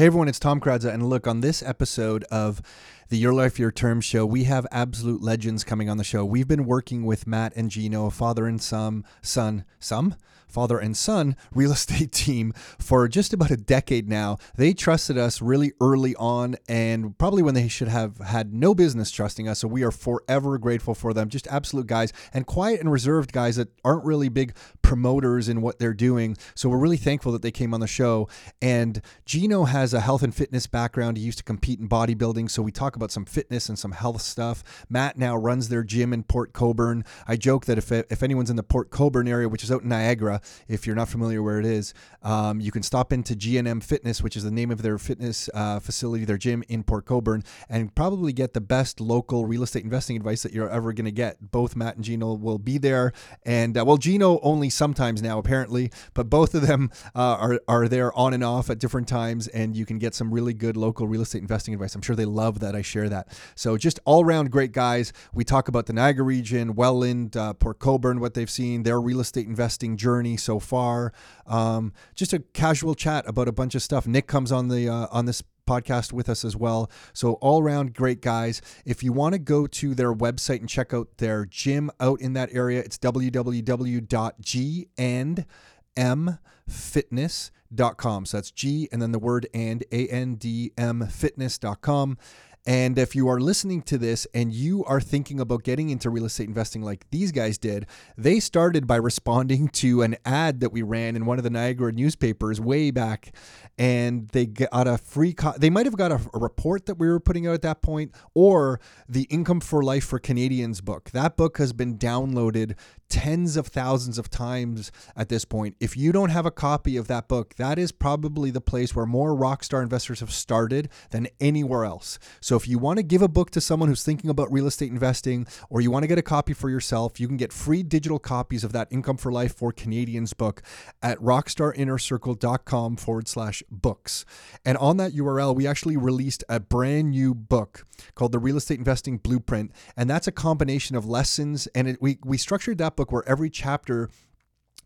Hey everyone, it's Tom Karadza, and look on this episode of the Your Life Your Term show. We have absolute legends coming on the show. We've been working with Matt and Gino, father and some son, some father and son real estate team for just about a decade now. They trusted us really early on, and probably when they should have had no business trusting us. So we are forever grateful for them. Just absolute guys and quiet and reserved guys that aren't really big promoters in what they're doing. So we're really thankful that they came on the show. And Gino has a health and fitness background. He used to compete in bodybuilding, so we talk about some fitness and some health stuff. Matt now runs their gym in Port Colborne. I joke that if if anyone's in the Port Colborne area, which is out in Niagara, if you're not familiar where it is, um, you can stop into G&M Fitness, which is the name of their fitness uh, facility, their gym in Port Colborne, and probably get the best local real estate investing advice that you're ever going to get. Both Matt and Gino will be there, and uh, well, Gino only sometimes now apparently, but both of them uh, are are there on and off at different times, and you can get some really good local real estate investing advice. I'm sure they love that I share that. So just all around great guys. We talk about the Niagara region, Welland, uh, Port Colborne, what they've seen, their real estate investing journey so far. Um, just a casual chat about a bunch of stuff. Nick comes on the uh, on this podcast with us as well. So all around great guys. If you want to go to their website and check out their gym out in that area, it's www.gandmfitness.com. So that's G and then the word and A N D M fitness.com. And if you are listening to this and you are thinking about getting into real estate investing like these guys did, they started by responding to an ad that we ran in one of the Niagara newspapers way back. And they got a free, co- they might have got a, a report that we were putting out at that point, or the Income for Life for Canadians book. That book has been downloaded tens of thousands of times at this point. If you don't have a copy of that book, that is probably the place where more rockstar investors have started than anywhere else. So if you want to give a book to someone who's thinking about real estate investing or you want to get a copy for yourself, you can get free digital copies of that Income for Life for Canadians book at rockstarinnercircle.com forward slash books. And on that URL, we actually released a brand new book called The Real Estate Investing Blueprint. And that's a combination of lessons. And it, we, we structured that book where every chapter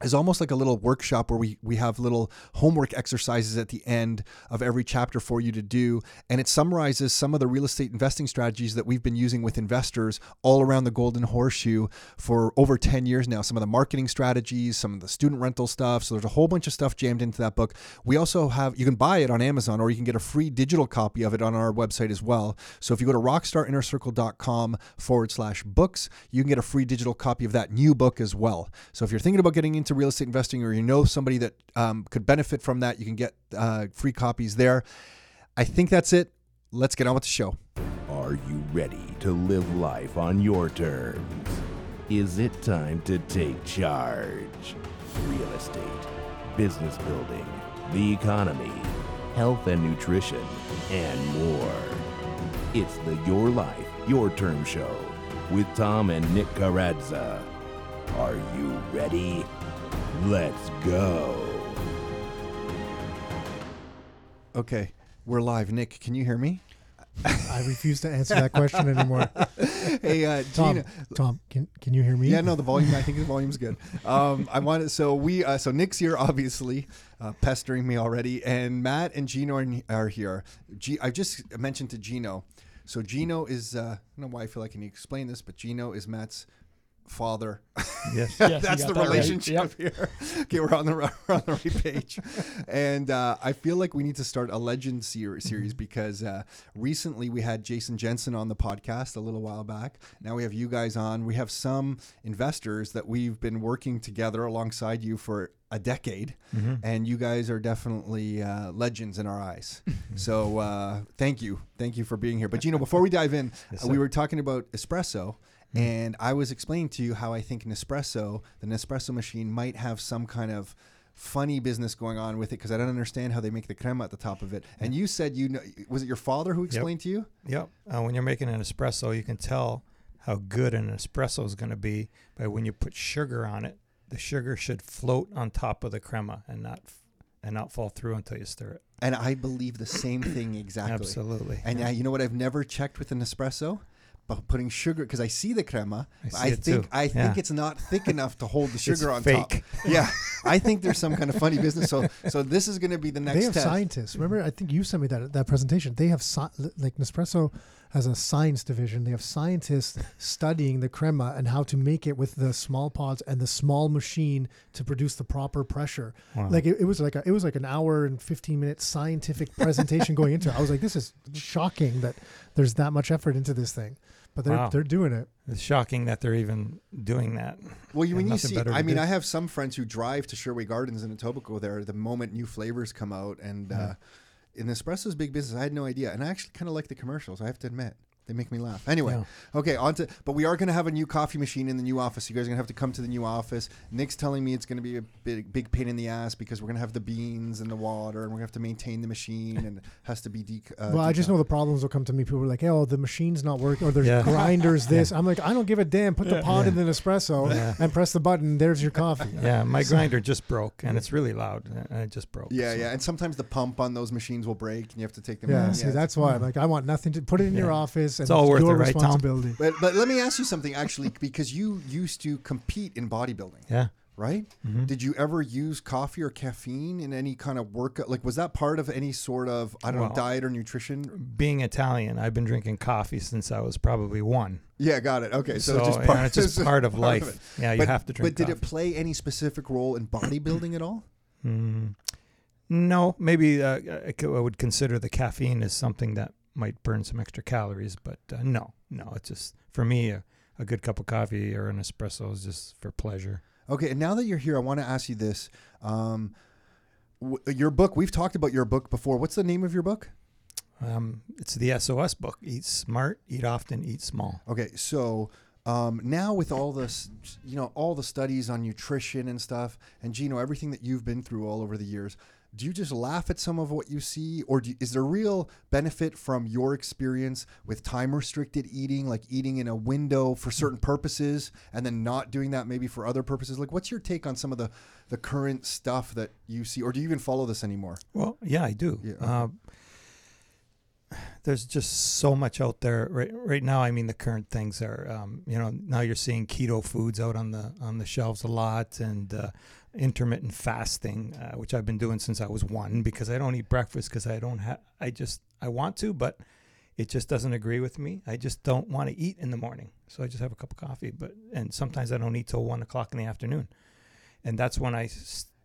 is almost like a little workshop where we, we have little homework exercises at the end of every chapter for you to do. And it summarizes some of the real estate investing strategies that we've been using with investors all around the Golden Horseshoe for over 10 years now. Some of the marketing strategies, some of the student rental stuff. So there's a whole bunch of stuff jammed into that book. We also have, you can buy it on Amazon or you can get a free digital copy of it on our website as well. So if you go to rockstarinnercircle.com forward slash books, you can get a free digital copy of that new book as well. So if you're thinking about getting into real estate investing or you know somebody that um, could benefit from that, you can get uh, free copies there. I think that's it. Let's get on with the show. Are you ready to live life on your terms? Is it time to take charge? Real estate, business building, the economy, health and nutrition, and more. It's the Your Life, Your Term Show with Tom and Nick Karadza. Are you ready? Let's go. Okay, we're live. Nick, can you hear me? I refuse to answer that question anymore. hey, uh, Tom, Gina. Tom, can can you hear me? Yeah, no, the volume. I think the volume's good. Um, I wanted so we uh, so Nick's here, obviously, uh, pestering me already, and Matt and Gino are, are here. G, I just mentioned to Gino. So Gino is uh, I don't know why I feel like I need to explain this, but Gino is Matt's father. Yes. Yes, you the that right. relationship here. Okay, we're on the we're on the right page, and uh, I feel like we need to start a legend ser- series Mm-hmm. because uh, recently we had Jason Jenson on the podcast a little while back. Now we have you guys on. We have some investors that we've been working together alongside you for a decade, Mm-hmm. and you guys are definitely uh, legends in our eyes. so uh, thank you, thank you for being here. But Gino, before we dive in, uh, we were talking about espresso. And I was explaining to you how I think Nespresso, the Nespresso machine, might have some kind of funny business going on with it because I don't understand how they make the crema at the top of it. And you said you know, was it your father who explained to you? Yep. Uh, when you're making an espresso, you can tell how good an espresso is going to be by when you put sugar on it. The sugar should float on top of the crema and not and not fall through until you stir it. And I believe the same thing exactly. Absolutely. And uh, you know what? I've never checked with an espresso, putting sugar because I see the crema. I I think too. I think it's not thick enough to hold the sugar on fake. top. Yeah, I think there's some kind of funny business. So so this is going to be the next they have test. scientists. Remember, I think you sent me that that presentation. They have sci- like Nespresso has a science division. They have scientists studying the crema and how to make it with the small pods and the small machine to produce the proper pressure. Wow. Like it, it was like a, it was like an hour and fifteen minute scientific presentation going into it. I was like, this is shocking that there's that much effort into this thing, but they're Wow. they're doing it. It's shocking that they're even doing that. Well, you, and when you nothing see, better to I mean, do. I have some friends who drive to Sherway Gardens in Etobicoke there the moment new flavors come out. And uh, in the Espresso's big business, I had no idea. And I actually kind of like the commercials, I have to admit. They make me laugh. Anyway, Yeah. okay, on to, but we are going to have a new coffee machine in the new office. You guys are going to have to come to the new office. Nick's telling me it's going to be a big, big pain in the ass because we're going to have the beans and the water and we're going to have to maintain the machine and it has to be de- uh, well, I just know the problems will come to me. People are like, "Oh, the machine's not working," or "There's Yeah. grinders." This. I'm like, I don't give a damn. Put the Yeah. pod in Yeah. the Nespresso Yeah. and press the button. There's your coffee. Yeah, my grinder just broke, and it's really loud. And it just broke. Yeah, so- yeah. And sometimes the pump on those machines will break and you have to take them Yeah, out. see, that's why. I'm like, I want nothing to put it in your Yeah. Office. And It's all worth your it, right, Tom? responsibility. But, but let me ask you something actually, because you used to compete in bodybuilding, Yeah. right? Mhm. Did you ever use coffee or caffeine in any kind of workout? Like, was that part of any sort of I don't know diet or nutrition? Being Italian, I've been drinking coffee since I was probably one. Yeah, got it. Okay, so, So, just yeah, it's just part of life. it. Yeah, you but, have to drink. But did it play any specific role in bodybuilding at all? Mm, no, maybe uh, I I would consider the caffeine as something that might burn some extra calories, but uh, no, no, it's just for me a, a good cup of coffee or an espresso is just for pleasure. Okay, and now that you're here, I want to ask you this: um, w- your book. We've talked about your book before. What's the name of your book? Um, it's the SOS book: Eat smart, eat often, eat small. Okay, so um, now with all this, you know, all the studies on nutrition and stuff, and Gino, everything that you've been through all over the years, do you just laugh at some of what you see, or do you, is there real benefit from your experience with time restricted eating, like eating in a window for certain purposes, and then not doing that maybe for other purposes? Like, what's your take on some of the the current stuff that you see, or do you even follow this anymore? Well, yeah, I do. Yeah, okay. Uh, there's just so much out there right right now. I mean, the current things are, um, you know, now you're seeing keto foods out on the on the shelves a lot, and uh, intermittent fasting, uh, which I've been doing since I was one, because I don't eat breakfast because I don't have, I just I want to, but it just doesn't agree with me. I just don't want to eat in the morning, so I just have a cup of coffee. But and sometimes I don't eat till one o'clock in the afternoon, and that's when I.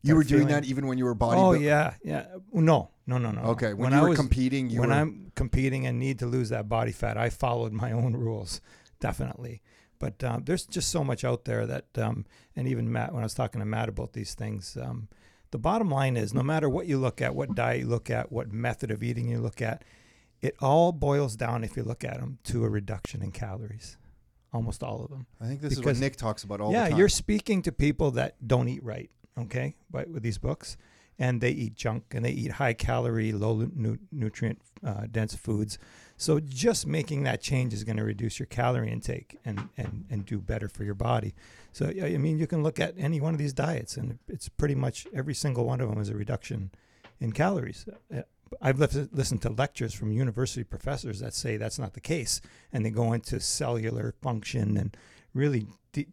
You were start doing that even when you were body. Oh yeah, yeah. No, no, no, no. Okay, when, I you were was, competing, you when were. I'm competing and need to lose that body fat, I followed my own rules, definitely. But um, there's just so much out there that, um, and even Matt, when I was talking to Matt about these things, um, the bottom line is no matter what you look at, what diet you look at, what method of eating you look at, it all boils down, if you look at them, to a reduction in calories. Almost all of them I think this is what because- Nick talks about all yeah, the time. you're speaking to people that don't eat right, okay, but with these books, and they eat junk and they eat high calorie, low nu- nutrient uh, dense foods. So just making that change is going to reduce your calorie intake and, and, and do better for your body. So I mean, you can look at any one of these diets, and it's pretty much every single one of them is a reduction in calories. Uh, I've listened to lectures from university professors that say that's not the case, and they go into cellular function and really de-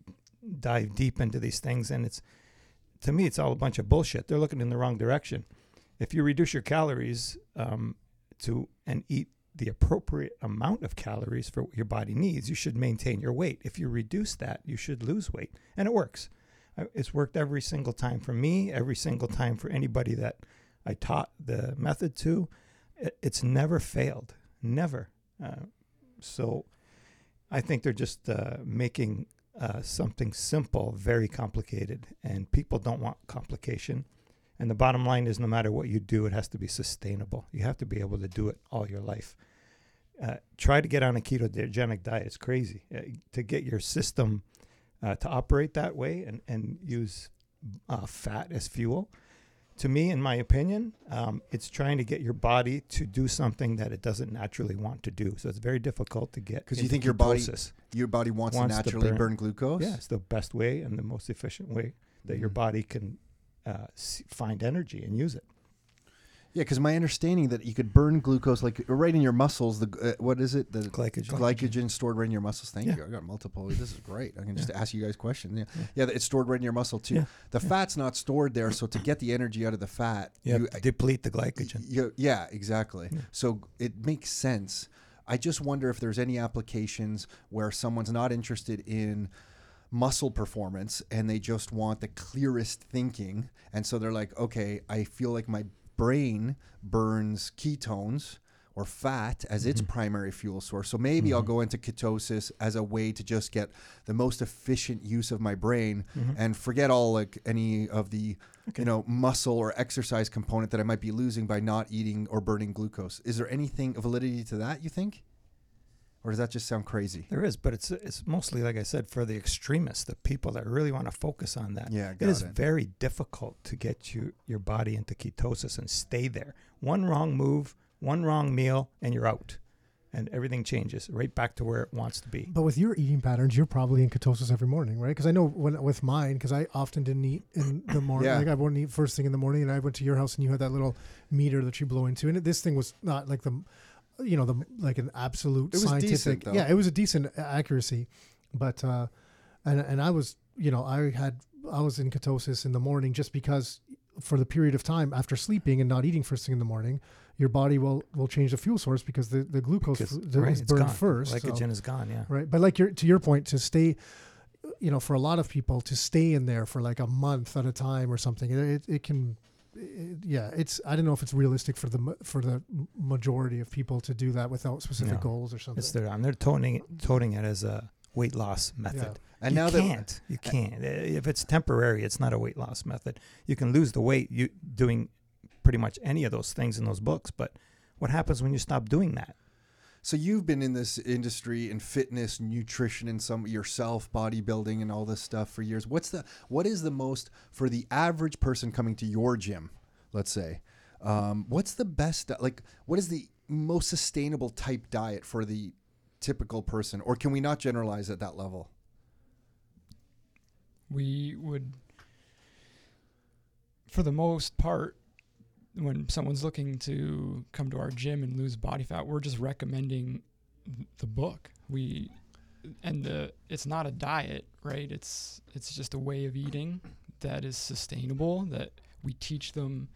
dive deep into these things. And it's to me, it's all a bunch of bullshit. They're looking in the wrong direction. If you reduce your calories um, to and eat the appropriate amount of calories for what your body needs, you should maintain your weight. If you reduce that, you should lose weight, and it works. It's worked every single time for me, every single time for anybody that I taught the method to. It's never failed, never. Uh, so I think they're just uh, making uh, something simple very complicated, and people don't want complication. And the bottom line is no matter what you do, it has to be sustainable. You have to be able to do it all your life. Uh, try to get on a ketogenic diet. It's crazy. Uh, to get your system uh, to operate that way and, and use uh, fat as fuel, to me, in my opinion, um, it's trying to get your body to do something that it doesn't naturally want to do. So it's very difficult to get because you think your body. Your body wants, Wants to naturally burn, burn- glucose. Yeah, it's the best way and the most efficient way that your Mhm. body can uh, find energy and use it. Yeah, because my understanding that you could burn glucose like right in your muscles. The uh, what is it? The Glycogen. glycogen stored right in your muscles. Thank Yeah. you. I got multiple. This is great. I can just Yeah. ask you guys questions. Yeah, Yeah. yeah. it's stored right in your muscle too. The fat's not stored there, so to get the energy out of the fat, You you- deplete the glycogen. you- yeah, exactly. So it makes sense. I just wonder if there's any applications where someone's not interested in muscle performance and they just want the clearest thinking. And so they're like, okay, I feel like my brain burns ketones or fat as its Mm-hmm. primary fuel source. So maybe I'll go into ketosis as a way to just get the most efficient use of my brain Mm-hmm. and forget all like any of the you know muscle or exercise component that I might be losing by not eating or burning glucose. Is there anything validity to that you think? Or does that just sound crazy? There is, but it's it's mostly like I said for the extremists, the people that really want to focus on that. Yeah, it got is it. very difficult to get you your body into ketosis and stay there. One wrong move, one wrong meal, and you're out, and everything changes right back to where it wants to be. But with your eating patterns, you're probably in ketosis every morning, right? Because I know when with mine, because I often didn't eat in the morning. Yeah. Like I wouldn't eat first thing in the morning, and I went to your house and you had that little meter that you blow into, and this thing was not like the, you know, the like an absolute It scientific. decent. Yeah, it was a decent accuracy, but uh, and and I was, you know, I had I was in ketosis in the morning just because for the period of time after sleeping and not eating first thing in the morning, your body will will change the fuel source because the the glucose Because- the- right, is burned gone. first. so- Glycogen is gone. Yeah. right but like your to your point to stay you know for a lot of people to stay in there for like a month at a time or something it, it, it can it, yeah it's i don't know if it's realistic for the for the majority of people to do that without specific No. goals or something It's there. And they're toning it, toting it as a weight loss method. Yeah. And you now that can't. you can't. Uh, If it's temporary, it's not a weight loss method. You can lose the weight you doing pretty much any of those things in those books. But what happens when you stop doing that? So you've been in this industry in fitness, nutrition, and some yourself, bodybuilding, and all this stuff for years. What's the what is the most for the average person coming to your gym? Let's say, um, what's the best like? What is the most sustainable type diet for the typical person, or can we not generalize at that level? we would for the most part when someone's looking to come to our gym and lose body fat we're just recommending the book. We and the it's not a diet right? It's it's just a way of eating that is sustainable that we teach them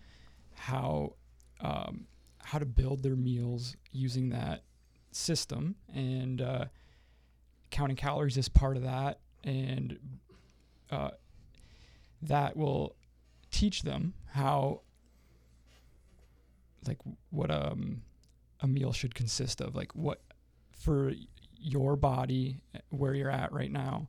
how um, how to build their meals using that system. And uh, counting calories is part of that. And uh, that will teach them how like what um a meal should consist of like what for your body uh, where you're at right now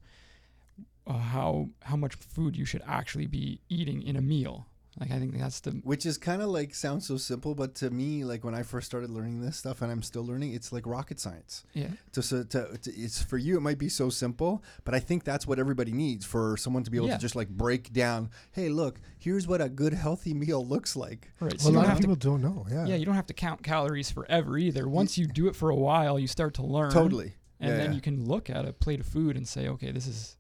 uh, how how much food you should actually be eating in a meal like i think that's the Which is kind of like sounds so simple, but to me, like when I first started learning this stuff, and I'm still learning, it's like rocket science. yeah to, so to, to it's for you it might be so simple but i think that's what everybody needs for someone to be able Yeah. to just like break down hey look here's what a good healthy meal looks like right well, so a you lot don't of have to people don't know yeah yeah you don't have to count calories forever either once you do it for a while you start to learn totally and Yeah, then yeah. you can look at a plate of food and say okay this is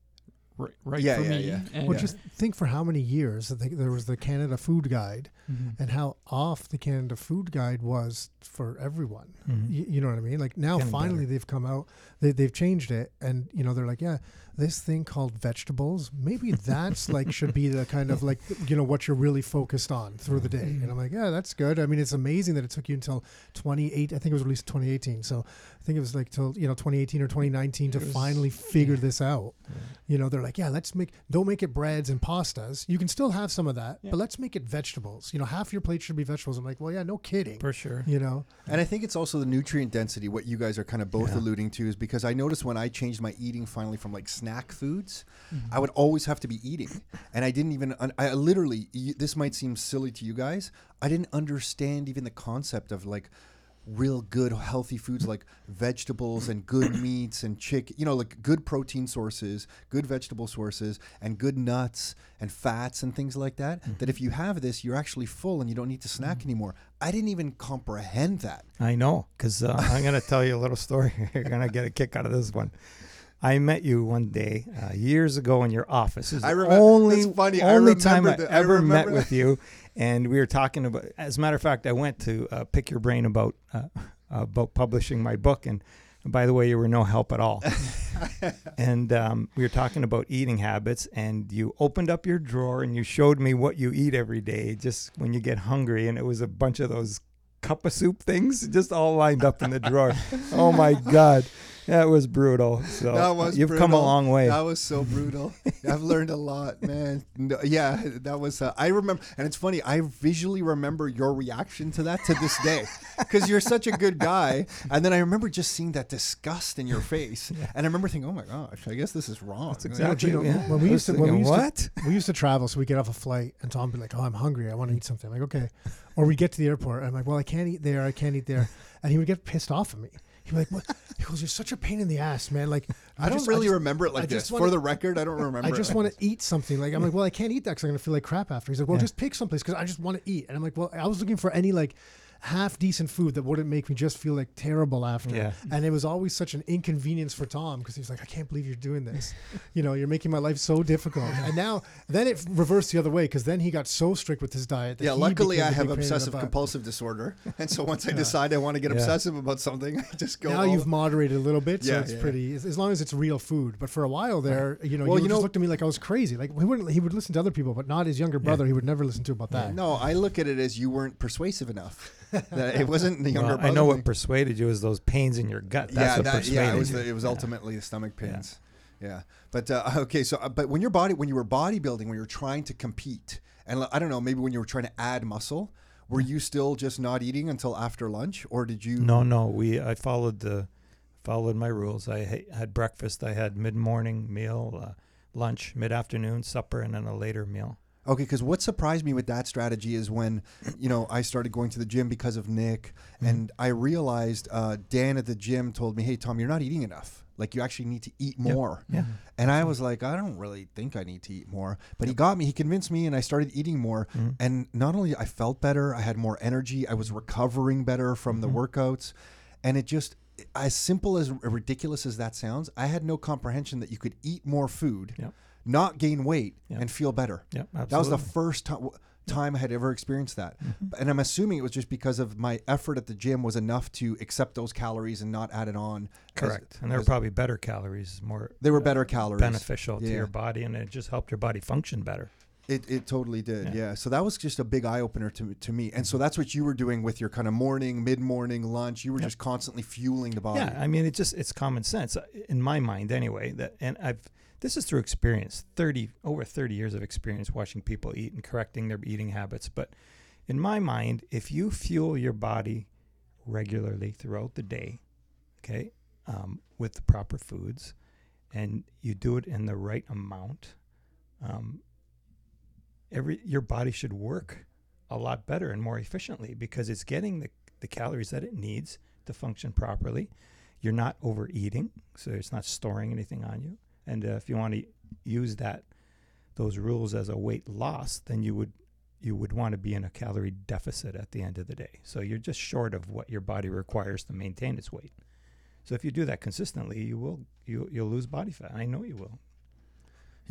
right, right Yeah, for yeah, me yeah. and well, just think for how many years that they, there was the Canada Food Guide, Mhm. and how off the Canada Food Guide was for everyone. Mhm. You, you know what I mean? Like now, Getting finally, better. they've come out. They, they've changed it, and you know they're like, yeah, this thing called vegetables. Maybe that's like should be the kind of like you know what you're really focused on through the day. Mm-hmm. And I'm like, yeah, that's good. I mean, it's amazing that it took you until 28. I think it was released 2018. So I think it was like till you know 2018 or 2019 to was- finally figure yeah. this out. You know, they're like, yeah, let's make, don't make it breads and pastas. You can still have some of that, Yeah. but let's make it vegetables. You know, half your plate should be vegetables. I'm like, well, yeah, no kidding. For sure. You know, and i think it's also the nutrient density what you guys are kind of both Yeah. alluding to is because i noticed when i changed my eating finally from like snack foods Mm-hmm. i would always have to be eating and i didn't even i literally this might seem silly to you guys i didn't understand even the concept of like real good healthy foods like vegetables and good meats and chicken you know like good protein sources good vegetable sources and good nuts and fats and things like that that if you have this you're actually full and you don't need to snack anymore i didn't even comprehend that I know, because uh, I'm going to tell you a little story. You're going to get a kick out of this one. I met you one day uh, years ago in your office. This is I remember- only funny. I only time I the- I ever met remember- with you, and we were talking about. As a matter of fact, I went to uh, pick your brain about uh, about publishing my book, and by the way, you were no help at all. and um, we were talking about eating habits, and you opened up your drawer and you showed me what you eat every day, just when you get hungry, and it was a bunch of those cup of soup things, just all lined up in the drawer. oh my god, that was brutal. So That was you've come a long way. That was so brutal. I've learned a lot, man. No, yeah, that was. Uh, I remember, and it's funny. I visually remember your reaction to that to this day, because you're such a good guy. And then I remember just seeing that disgust in your face, and I remember thinking, "Oh my gosh, I guess this is wrong." That's exactly Gino, yeah. when we used to- when we used what? we used to travel, so we get off a flight, and Tom would be like, "Oh, I'm hungry. I want to eat something." I'm like, "Okay," or we get to the airport, and I'm like, "Well, I can't eat there. I can't eat there," and he would get pissed off at me. He'd be like, "What?" He goes, "You're such a pain in the ass, man. Like, I don't just- really just- remember it like I this. just For wanna- the record, I don't remember. I just want to eat something. Like I'm like, well, I can't eat that because I'm gonna feel like crap after. He's like, well, Yeah. just pick someplace because I just want to eat. And I'm like, well, I was looking for any like half decent food that wouldn't make me just feel like terrible after. Yeah. And it was always such an inconvenience for Tom because he's like, I can't believe you're doing this. you know, you're making my life so difficult. And now, then it reversed the other way because then he got so strict with his diet. That Yeah, luckily I have big pain in the obsessive compulsive disorder, and so once I decide I want to get Yeah. obsessive about something, I just go. Now you've moderated a little bit, so Yeah, it's yeah. pretty. As, as long as it's real food, but for a while there, you know, Well, you, know- looked at me like I was crazy. Like he wouldn't, he would listen to other people, but not his younger brother. He would never listen to about that. No, I look at it as you weren't persuasive enough. It wasn't the younger Well. I know what persuaded you is those pains in your gut. That's yeah, what that, persuaded yeah, it was you. the, it was Yeah. ultimately the stomach pains. Yeah, but uh, okay, so uh, but when your body when you were bodybuilding, when you were trying to compete, and I don't know, maybe when you were trying to add muscle, were you still just not eating until after lunch, or did you? No, no. We I followed the followed my rules. I ha- had breakfast. I had mid morning meal, uh, lunch, mid afternoon, supper, and then a later meal. Okay, because what surprised me with that strategy is when, you know, I started going to the gym because of Nick, Mm-hmm. and I realized uh, Dan at the gym told me, "Hey, Tom, you're not eating enough. Like you actually need to eat Yep. more." Yeah. And I was like, I don't really think I need to eat more. But he got me, he convinced me, and I started eating more. Mhm. And not only I felt better, I had more energy, I was recovering better from the Mhm. workouts. And it just, as simple as ridiculous as that sounds, I had no comprehension that you could eat more food, Yep. Not gain weight, Yep. and feel better. Yeah, absolutely. That was the first time. Time I had ever experienced that, Mhm. and I'm assuming it was just because of my effort at the gym was enough to accept those calories and not add it on. as- correct. and they were probably better calories, more they were uh, better calories. beneficial to your body, and it just helped your body function better. It, it totally did, yeah. Yeah. So that was just a big eye opener to to me, and so that's what you were doing with your kind of morning, mid morning, lunch. You were Yep. just constantly fueling the body. Yeah, I mean, it just it's common sense uh, in my mind anyway. That and I've this is through experience, thirty over thirty years of experience watching people eat and correcting their eating habits. But in my mind, if you fuel your body regularly throughout the day, okay, um, with the proper foods, and you do it in the right amount, um, every your body should work a lot better and more efficiently because it's getting the, the calories that it needs to function properly. You're not overeating, so it's not storing anything on you. And uh, if you want to use that those rules as a weight loss, then you would you would want to be in a calorie deficit at the end of the day. So you're just short of what your body requires to maintain its weight. So if you do that consistently, you will you you'll lose body fat. I know you will.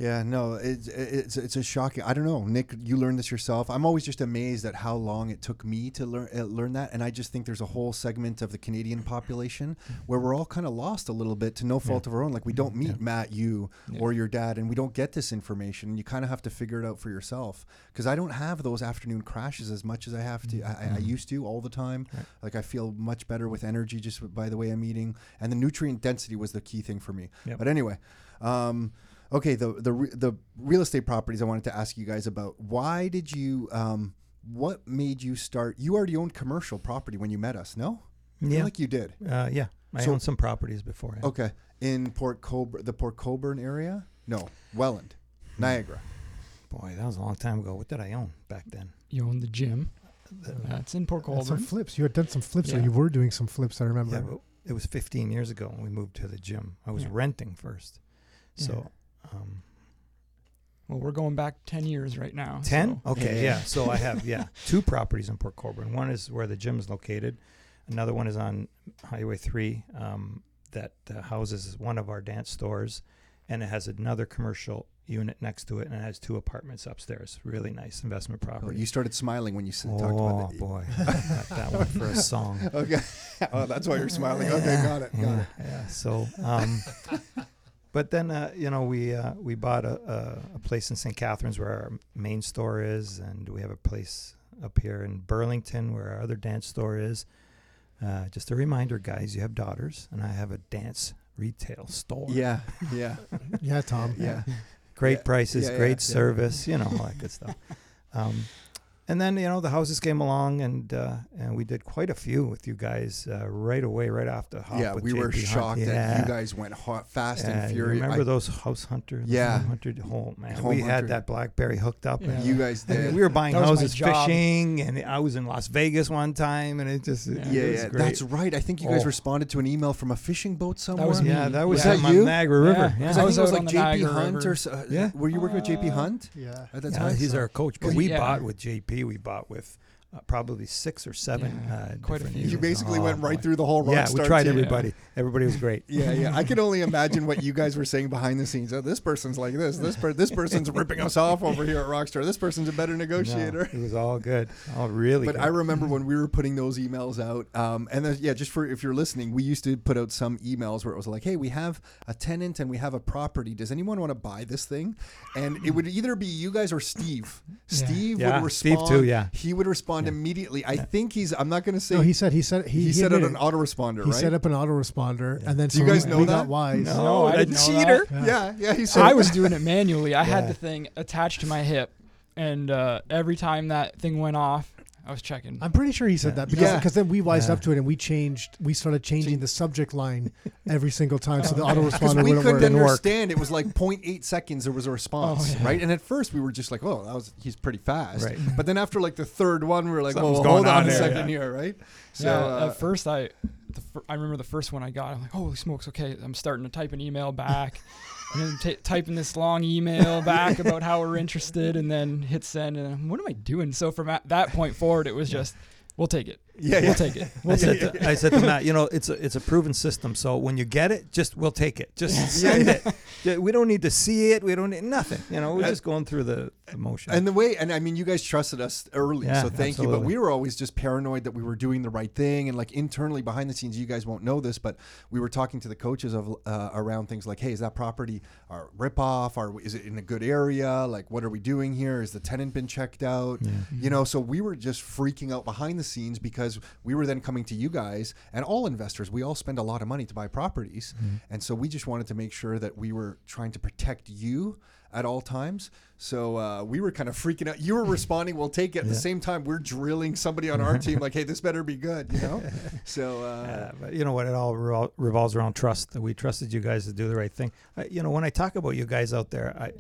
Yeah, no, it's it's it's a shocking. I don't know, Nick. You learned this yourself. I'm always just amazed at how long it took me to learn uh, learn that, and I just think there's a whole segment of the Canadian population where we're all kind of lost a little bit to no fault of our own. Like we don't meet Yeah. Matt, you, Yeah. or your dad, and we don't get this information. You kind of have to figure it out for yourself. Because I don't have those afternoon crashes as much as I have to. I, I- I Mhm. used to all the time. Right. Like I feel much better with energy just by the way I'm eating, and the nutrient density was the key thing for me. Yep. But anyway, um, okay, the the the real estate properties I wanted to ask you guys about. Why did you? Um, what made you start? You already owned commercial property when you met us, no? I feel Yeah, like you did. uh, yeah. I So- owned some properties before. yeah. Okay, in Port Colborne, the Port Colborne area. No, Welland, Hmm. Niagara. Boy, that was a long time ago. What did I own back then? You owned the gym. The- That's in Port And some flips. You had done some flips, or Yeah. you were doing some flips. I remember. Yeah, but it was 15 years ago when we moved to the gym. I was Yeah. renting first. So, um, Well, we're going back 10 years right now. 10? so- Okay, yeah. So I have, yeah, two properties in Port Colborne. One is where the gym is located, another one is on Highway 3. Um, that uh, houses one of our dance stores, and it has another commercial unit next to it, and it has two apartments upstairs. Really nice investment Oh, property. you started smiling when you s- talked oh about that. boy, got that one for a song. Okay. oh, that's why you're smiling. Okay, got it. Got yeah, it. yeah. So, um, but then uh, you know we uh, we bought a, a, a place in St. Catharines where our main store is, and we have a place up here in Burlington where our other dance store is. Uh, just a reminder, guys, you have daughters, and I have a dance retail store. Yeah, yeah, Yeah, Tom. yeah. great Yeah, prices, yeah, yeah, great yeah. service, you know, all that good stuff. Um, and then you know the houses came along, and uh, and we did quite a few with you guys uh, right away, right off the hop. yeah, with we were JP Hunt. shocked that Yeah. you guys went hot, fast Yeah, and furious. Remember I- those house hunter? the Yeah. home hunter home man. Home we hunter. had that BlackBerry hooked up, Yeah. and you guys I mean, did. we were buying That houses fishing, and I was in Las Vegas one time, and it just Yeah. it yeah, was yeah, that's right. I think you guys Oh. responded to an email from a fishing boat somewhere. was yeah, that was Was that on the you? Niagara River. Yeah. Yeah, Because I think I it was was out like JP Hunt or uh, Yeah. Were you working with JP Hunt Yeah. at the Yeah, time? he's our coach, but we bought with JP. We bought with uh, probably six or seven. Yeah, uh, quite a few. You basically Oh, went right boy. through the whole Yeah, Rockstar we tried team. everybody. Everybody was great. Yeah, yeah. I can only imagine what you guys were saying behind the scenes. Oh, this person's like this. This per- this person's ripping us off over here at Rockstar. This person's a better No, negotiator. it was all good. All really But good. I remember when we were putting those emails out, um, and then, yeah, just for if you're listening, we used to put out some emails where it was like, "Hey, we have a tenant and we have a property. Does anyone want to buy this thing?" And it would either be you guys or Steve. Steve Yeah, would Steve respond. Steve too, yeah. he would respond immediately. I think he's. I'm not going to say. No, he said he said he he, he set out admitted an autoresponder, He right? set up an autoresponder, and then Do you guys know we that? got wise. No, No, I didn't know cheater. that. yeah, yeah. He said I was doing it manually. I Yeah. had the thing attached to my hip, and uh, every time that thing went off, I was checking. I'm pretty sure he said Yeah. that because Yeah. then we wised Yeah. up to it and we changed. We started changing the subject line every single time, so the. Because autoresponder we wouldn't couldn't work. Didn't understand. It was like 0.8 seconds. There was a response, Oh, yeah. right? And at first we were just like, "Oh, that was he's pretty fast." Right. But then after like the third one, we were like, Something's "Well, going hold on, on a there, second yeah. here, right?" So yeah, uh, at first I, the fir- I remember the first one I got. I'm like, holy smokes! Okay, I'm starting to type an email back, and then t- typing this long email back about how we're interested, and then hit send. And I'm, what am I doing? So from at that point forward, it was just, we'll take it. Yeah, yeah. We'll take it. I We'll said, take it. to, I said to Matt, you know, it's a it's a proven system. So when you get it, just we'll take it. Just send it. Yeah, We don't need to see it. We don't need nothing. You know, we're just going through the, the motion. And the way, and I mean, you guys trusted us early, Yeah, so thank you. But we were always just paranoid that we were doing the right thing, and like internally behind the scenes, you guys won't know this, but we were talking to the coaches of uh, around things like, hey, is that property our ripoff? Or is it in a good area? Like, what are we doing here? Is the tenant been checked out? You know, so we were just freaking out behind the scenes because we were then coming to you guys and all investors. We all spend a lot of money to buy properties, and so we just wanted to make sure that we were trying to protect you at all times. So uh, we were kind of freaking out. You were responding, "We'll take it." At the same time, we're drilling somebody on our team, like, "Hey, this better be good," you know. So uh, Uh, but you know what? It all revol- revolves around trust. That we trusted you guys to do the right thing. Uh, you know, when I talk about you guys out there, I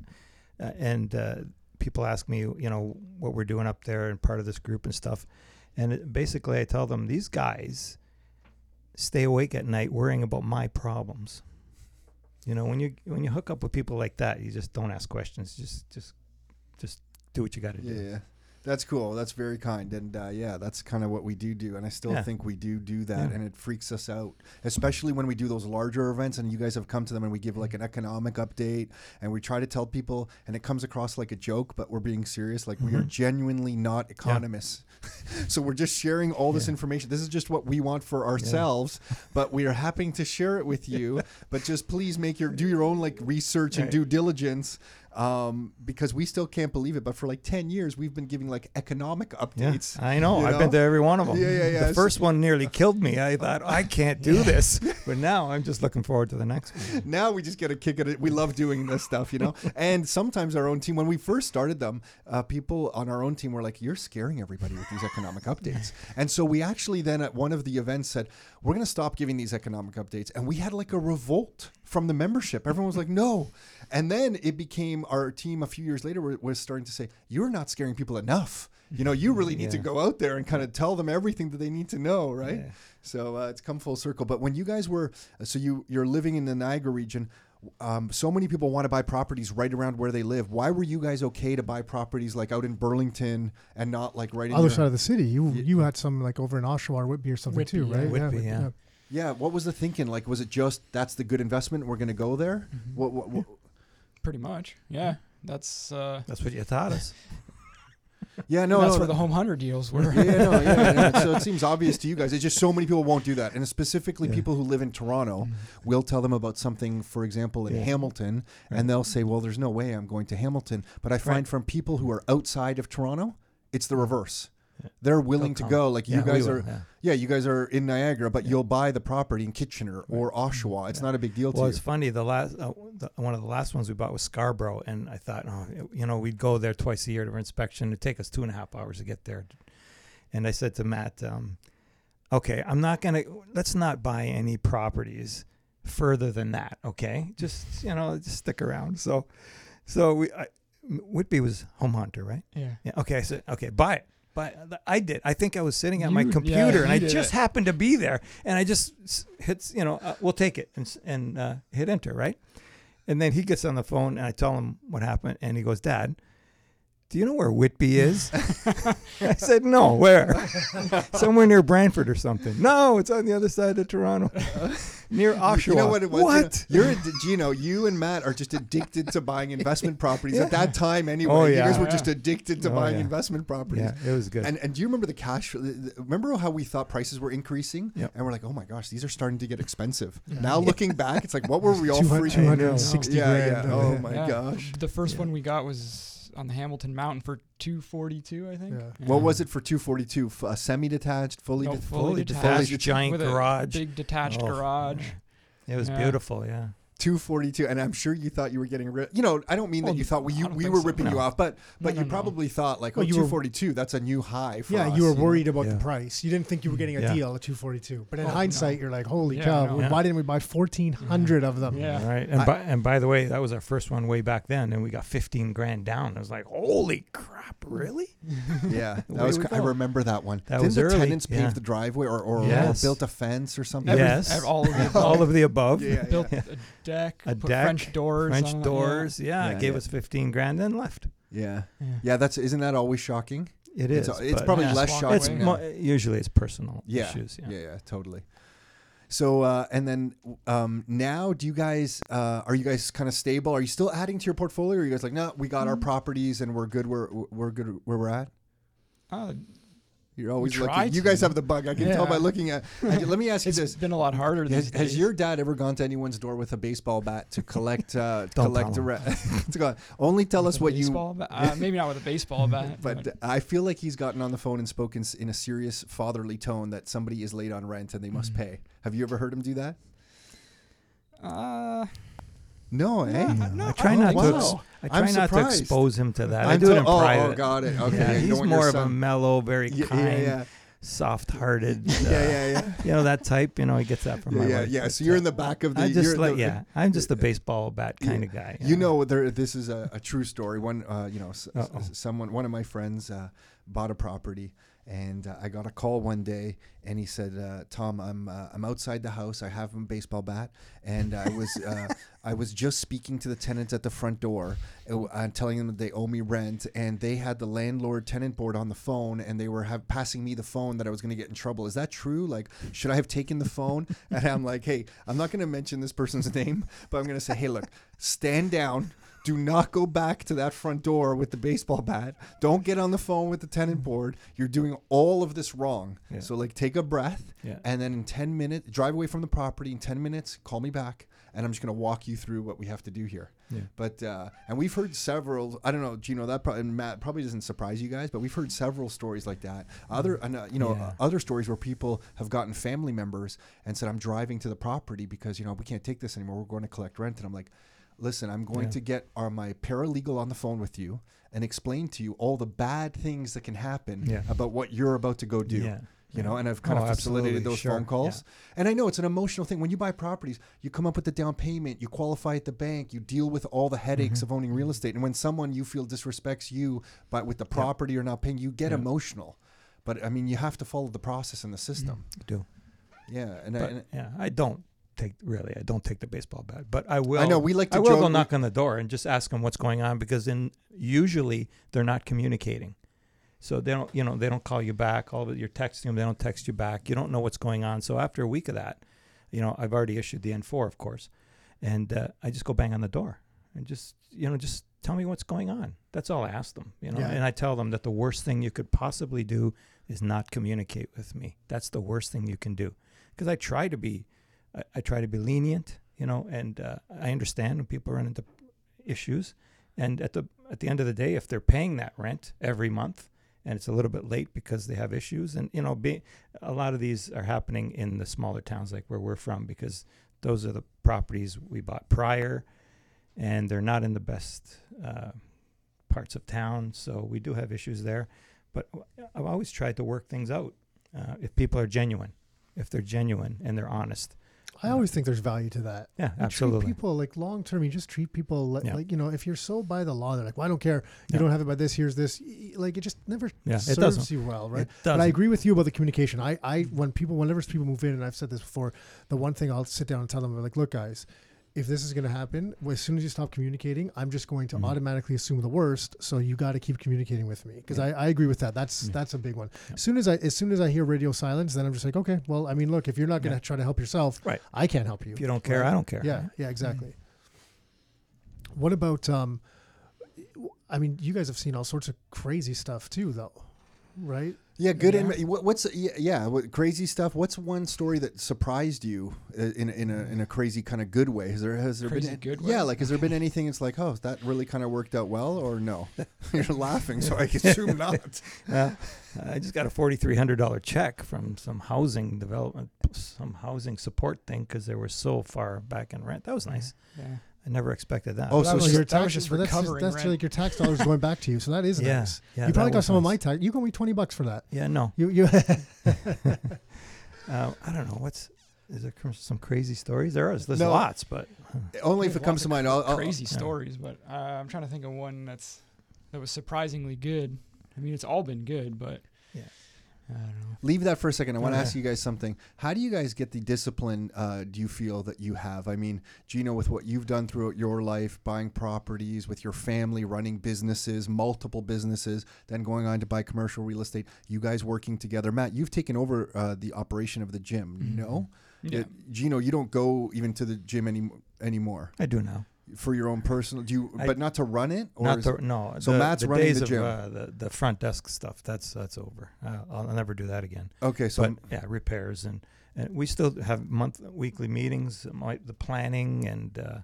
uh, and uh, people ask me, you know, what we're doing up there and part of this group and stuff, and it, basically I tell them these guys stay awake at night worrying about my problems. You know, when you when you hook up with people like that, you just don't ask questions. Just just just do what you got to do. yeah. That's cool. That's very kind, and uh, yeah, that's kind of what we do do, and I still Yeah. think we do do that, Yeah. and it freaks us out, especially when we do those larger events, and you guys have come to them, and we give like an economic update, and we try to tell people, and it comes across like a joke, but we're being serious, like we are Mhm. genuinely not economists, so we're just sharing all this Yeah. information. This is just what we want for ourselves, but we are happy to share it with you. but just please make your do your own like research and Right. due diligence um, because we still can't believe it. But for like ten years, we've been giving like economic Yeah, updates. I know. you I've been to every one of them. Yeah, yeah, yeah. The first one nearly killed me. I thought I can't do this, but now I'm just looking forward to the next one. now we just get a kick at it. We love doing this stuff, you know. and sometimes our own team, when we first started them, uh, people on our own team were like, "You're scaring everybody with these economic updates." And so we actually then at one of the events said, "We're going to stop giving these economic updates." And we had like a revolt from the membership. Everyone was like, "No." And then it became our team a few years later was starting to say, "You're not scaring people enough." You know, you really need to go out there and kind of tell them everything that they need to know, right? Yeah. So uh, it's come full circle. But when you guys were, so you you're living in the Niagara region, um, so many people want to buy properties right around where they live. Why were you guys okay to buy properties like out in Burlington and not like right in Other your, side of the city. You you had some like over in Oshawa or Whitby or something too, Whitby, yeah. right? Whitby, yeah. Yeah, what was the thinking? Like, was it just that's the good investment? We're going to go there. Mhm. What, what, what? Pretty much. Yeah. That's uh, That's what you taught us. Yeah, no, that's no, where that- the home hunter deals were. yeah, no, yeah, yeah. So it seems obvious to you guys. It's just so many people won't do that, and specifically Yeah. people who live in Toronto. We'll tell them about something, for example, in Yeah. Hamilton, Right. and they'll say, "Well, there's no way I'm going to Hamilton." But I find Right. from people who are outside of Toronto, it's the reverse. Yeah. They're willing to They'll go. come. Like Yeah, you we guys will, are, yeah. yeah, you guys are in Niagara, but Yeah. you'll buy the property in Kitchener or Oshawa. It's Yeah. not a big deal to Well, you. it's funny. The last uh, the, one of the last ones we bought was Scarborough, and I thought, oh, you know, we'd go there twice a year to inspection. It'd take us two and a half hours to get there. And I said to Matt, um, okay, I'm not gonna. Let's not buy any properties further than that. Okay, just you know, just stick around. So, so we. I, Whitby was home hunter, right? yeah. Yeah. Okay. I said, okay, buy it. But I did. I think I was sitting at my You- yeah, computer and I just it. happened to be there, and I just hits, you know, uh, we'll take it and and uh, hit enter, right? And then he gets on the phone and I tell him what happened, and he goes, "Dad, do you know where Whitby is?" I said, "No, where? Somewhere near Brantford or something." No, it's on the other side of Toronto, near Oshawa. You know what it was? What? You know, you're, a- Gino, you and Matt are just addicted to buying investment properties at that time anyway. Oh, You guys were Yeah. just addicted to Oh, buying yeah. investment properties. Yeah, it was good. And and do you remember the cash? Remember how we thought prices were increasing, Yep. and we're like, oh my gosh, these are starting to get expensive. Yeah. Now looking back, it's like, what were we all 200 free? 260 yeah, grand. Oh yeah. Oh my Yeah. gosh. The first Yeah. one we got was on the Hamilton Mountain for 242, I think. Yeah. What was it for 242? F- uh, semi-detached, fully? No, de- fully fully detached, detached, Fully giant with a garage. big detached Oh, garage. It was Yeah. beautiful. Yeah. 242 and i'm sure you thought you were getting rid you know i don't mean that oh, you thought we, you, we were so. ripping you off but but No, you no, no. probably thought like Well, oh you were- 242 that's a new high for Yeah, us, you were know? worried about Yeah. the price. You didn't think you were getting a Yeah. deal at 242. But in Oh, no. hindsight, you're like, holy Yeah, cow, no. why didn't we buy 1,400 of them? Yeah. Right. And I- by and by the way, that was our first one way back then, and we got fifteen grand down. I was like, holy crap, really? yeah that was i remember that one That didn't was the early, tenants pave the driveway or, or, or built a fence or something Yes. all of the All of the above. yeah, yeah. built a deck, A put deck, French doors, French on it, doors. Yeah, Yeah, gave yeah. us fifteen grand, then left. yeah Yeah. yeah that's isn't that always shocking It it's, it's probably Yeah. less shocking it's away. mo- usually it's personal yeah. issues. yeah Yeah. yeah totally so uh, and then um, now do you guys uh, are you guys kind of stable are you still adding to your portfolio or are you guys like no we got our Mm. properties and we're good where we're good where we're at Uh, You're always We looking. tried You guys have the bug. I can tell by looking at. let me ask you it's this: been a lot harder has, has your dad ever gone to anyone's door with a baseball bat to collect uh, collect a re- to go, only tell With us what you. baseball bat? Uh, maybe not with a baseball bat, But I feel like he's gotten on the phone and spoken in a serious fatherly tone that somebody is late on rent and they must Mhm. pay. Have you ever heard him do that? uh, No, eh? No, No, no, I try I don't not think to. so. ex- I try I'm not to expose him to that. I I'm do it to- in oh, private. Oh, got it. Okay, Yeah, he's more of a mellow, very Yeah, kind, yeah, yeah. soft-hearted. yeah, uh, yeah, yeah. You know that type. You know he gets that from Yeah, my yeah, wife. yeah. but, So you're uh, in the back of the. I just you're like the- yeah. I'm just a baseball bat Yeah. kind of guy. You know, there. This is a, a true story. One, uh, you know, s- s- someone, one of my friends, uh, bought a property, and uh, I got a call one day, and he said, uh, "Tom, I'm uh, I'm outside the house. I have a baseball bat, and I was uh, I was just speaking to the tenants at the front door, uh, I'm telling them that they owe me rent, and they had the landlord tenant board on the phone, and they were have, passing me the phone that I was going to get in trouble. Is that true? Like, should I have taken the phone? And I'm like, hey, I'm not going to mention this person's name, but I'm going to say, hey, look, stand down. Do not go back to that front door with the baseball bat. Don't get on the phone with the tenant board. You're doing all of this wrong. Yeah. So like take a breath Yeah. and then in 10 minutes drive away from the property in 10 minutes, call me back and I'm just going to walk you through what we have to do here. Yeah. But uh, and we've heard several. I don't know, Gino. That probably and Matt probably doesn't surprise you guys, but we've heard several stories like that. Other, and, uh, you know, Yeah. uh, other stories where people have gotten family members and said, "I'm driving to the property because you know we can't take this anymore. We're going to collect rent." And I'm like, "Listen, I'm going Yeah. to get our, my paralegal on the phone with you and explain to you all the bad things that can happen Yeah. about what you're about to go do." Yeah. You know, and I've kind Oh, of facilitated those sure, phone calls. And I know it's an emotional thing. When you buy properties, you come up with the down payment, you qualify at the bank, you deal with all the headaches Mhm. of owning real estate. And when someone you feel disrespects you, but with the property you're not paying, you get emotional. But I mean, you have to follow the process and the system. I do. Yeah, and, But, and yeah, I don't take really. I don't take the baseball bat, but I will. I know we like to I will joke. go knock on the door and just ask them what's going on because in usually they're not communicating. So they don't, you know, they don't call you back. All of it, you're texting them, they don't text you back. You don't know what's going on. So after a week of that, You know, I've already issued the N4, of course, and uh, I just go bang on the door and just you know just tell me what's going on. That's all I ask them. You know, Yeah. and I tell them that the worst thing you could possibly do is not communicate with me. That's the worst thing you can do because I try to be, I, I try to be lenient. You know, and uh, I understand when people run into issues, and at the at the end of the day, if they're paying that rent every month and it's a little bit late because they have issues, and you know, be, a lot of these are happening in the smaller towns like where we're from because those are the properties we bought prior, and they're not in the best uh, parts of town, so we do have issues there. But I've always tried to work things out uh, if people are genuine, if they're genuine and they're honest. I always think there's value to that. Yeah, You absolutely. Treat people like long term. You just treat people like, Yeah. like you know, if you're so by the law, they're like, well, I don't care. You Yeah. don't have it by this. Here's this. Like it just never Yeah, it serves you well, right? It But I agree with you about the communication. I, I, when people, whenever people move in, and I've said this before, the one thing I'll sit down and tell them, like, look, guys, if this is going to happen, well, as soon as you stop communicating, I'm just going to Mhm. automatically assume the worst. So you got to keep communicating with me because Yeah. I, I agree with that. That's Yeah. that's a big one. As soon as I, as soon as I hear radio silence, then I'm just like, okay, well, I mean, look, if you're not going to try to help yourself, Right. I can't help you. If you don't care, right? I don't care. Yeah, yeah, exactly. What about um I mean, you guys have seen all sorts of crazy stuff too though, right? Yeah, good. Yeah. And what, what's yeah, what, crazy stuff? What's one story that surprised you uh, in a- in a in a crazy kind of good way? Has there has there Crazy been good yeah like has there been anything? It's like oh that really kind of worked out well or no? You're laughing, so I assume not. Uh, I just got a forty-three hundred dollar check from some housing development, some housing support thing because they were so far back in rent. That was nice. Yeah. I never expected that. Oh, Well, so that was your that tax, just but that's, just, that's rent. like your tax dollars going back to you. So that is yeah, nice. yeah. you probably got was some of my tax. You got me twenty bucks for that. Yeah, no. You you Uh, I don't know. What's is there some crazy stories? There is. There's No. lots, but Only if it comes to mind. cra- I'll, I'll, crazy yeah. stories, but uh, I'm trying to think of one that's that was surprisingly good. I mean, it's all been good, but Yeah. I don't know. Leave that for a second. I want to Oh, ask yeah. you guys something. How do you guys get the discipline? Uh, do you feel that you have? I mean, Gino, with what you've done throughout your life, buying properties, with your family, running businesses, multiple businesses, then going on to buy commercial real estate. You guys working together. Matt, you've taken over uh, the operation of the gym. Mhm. No, Yeah. It- Gino, you don't go even to the gym any, anymore I do now. For your own personal. Do you? I- but not to run it. Or Not it- no. So the, Matt's the running days the of, gym. Uh, the the front desk stuff. That's that's over. Uh, I'll never do that again. okay, so but yeah, repairs and, and we still have month weekly meetings, my, the planning, and uh,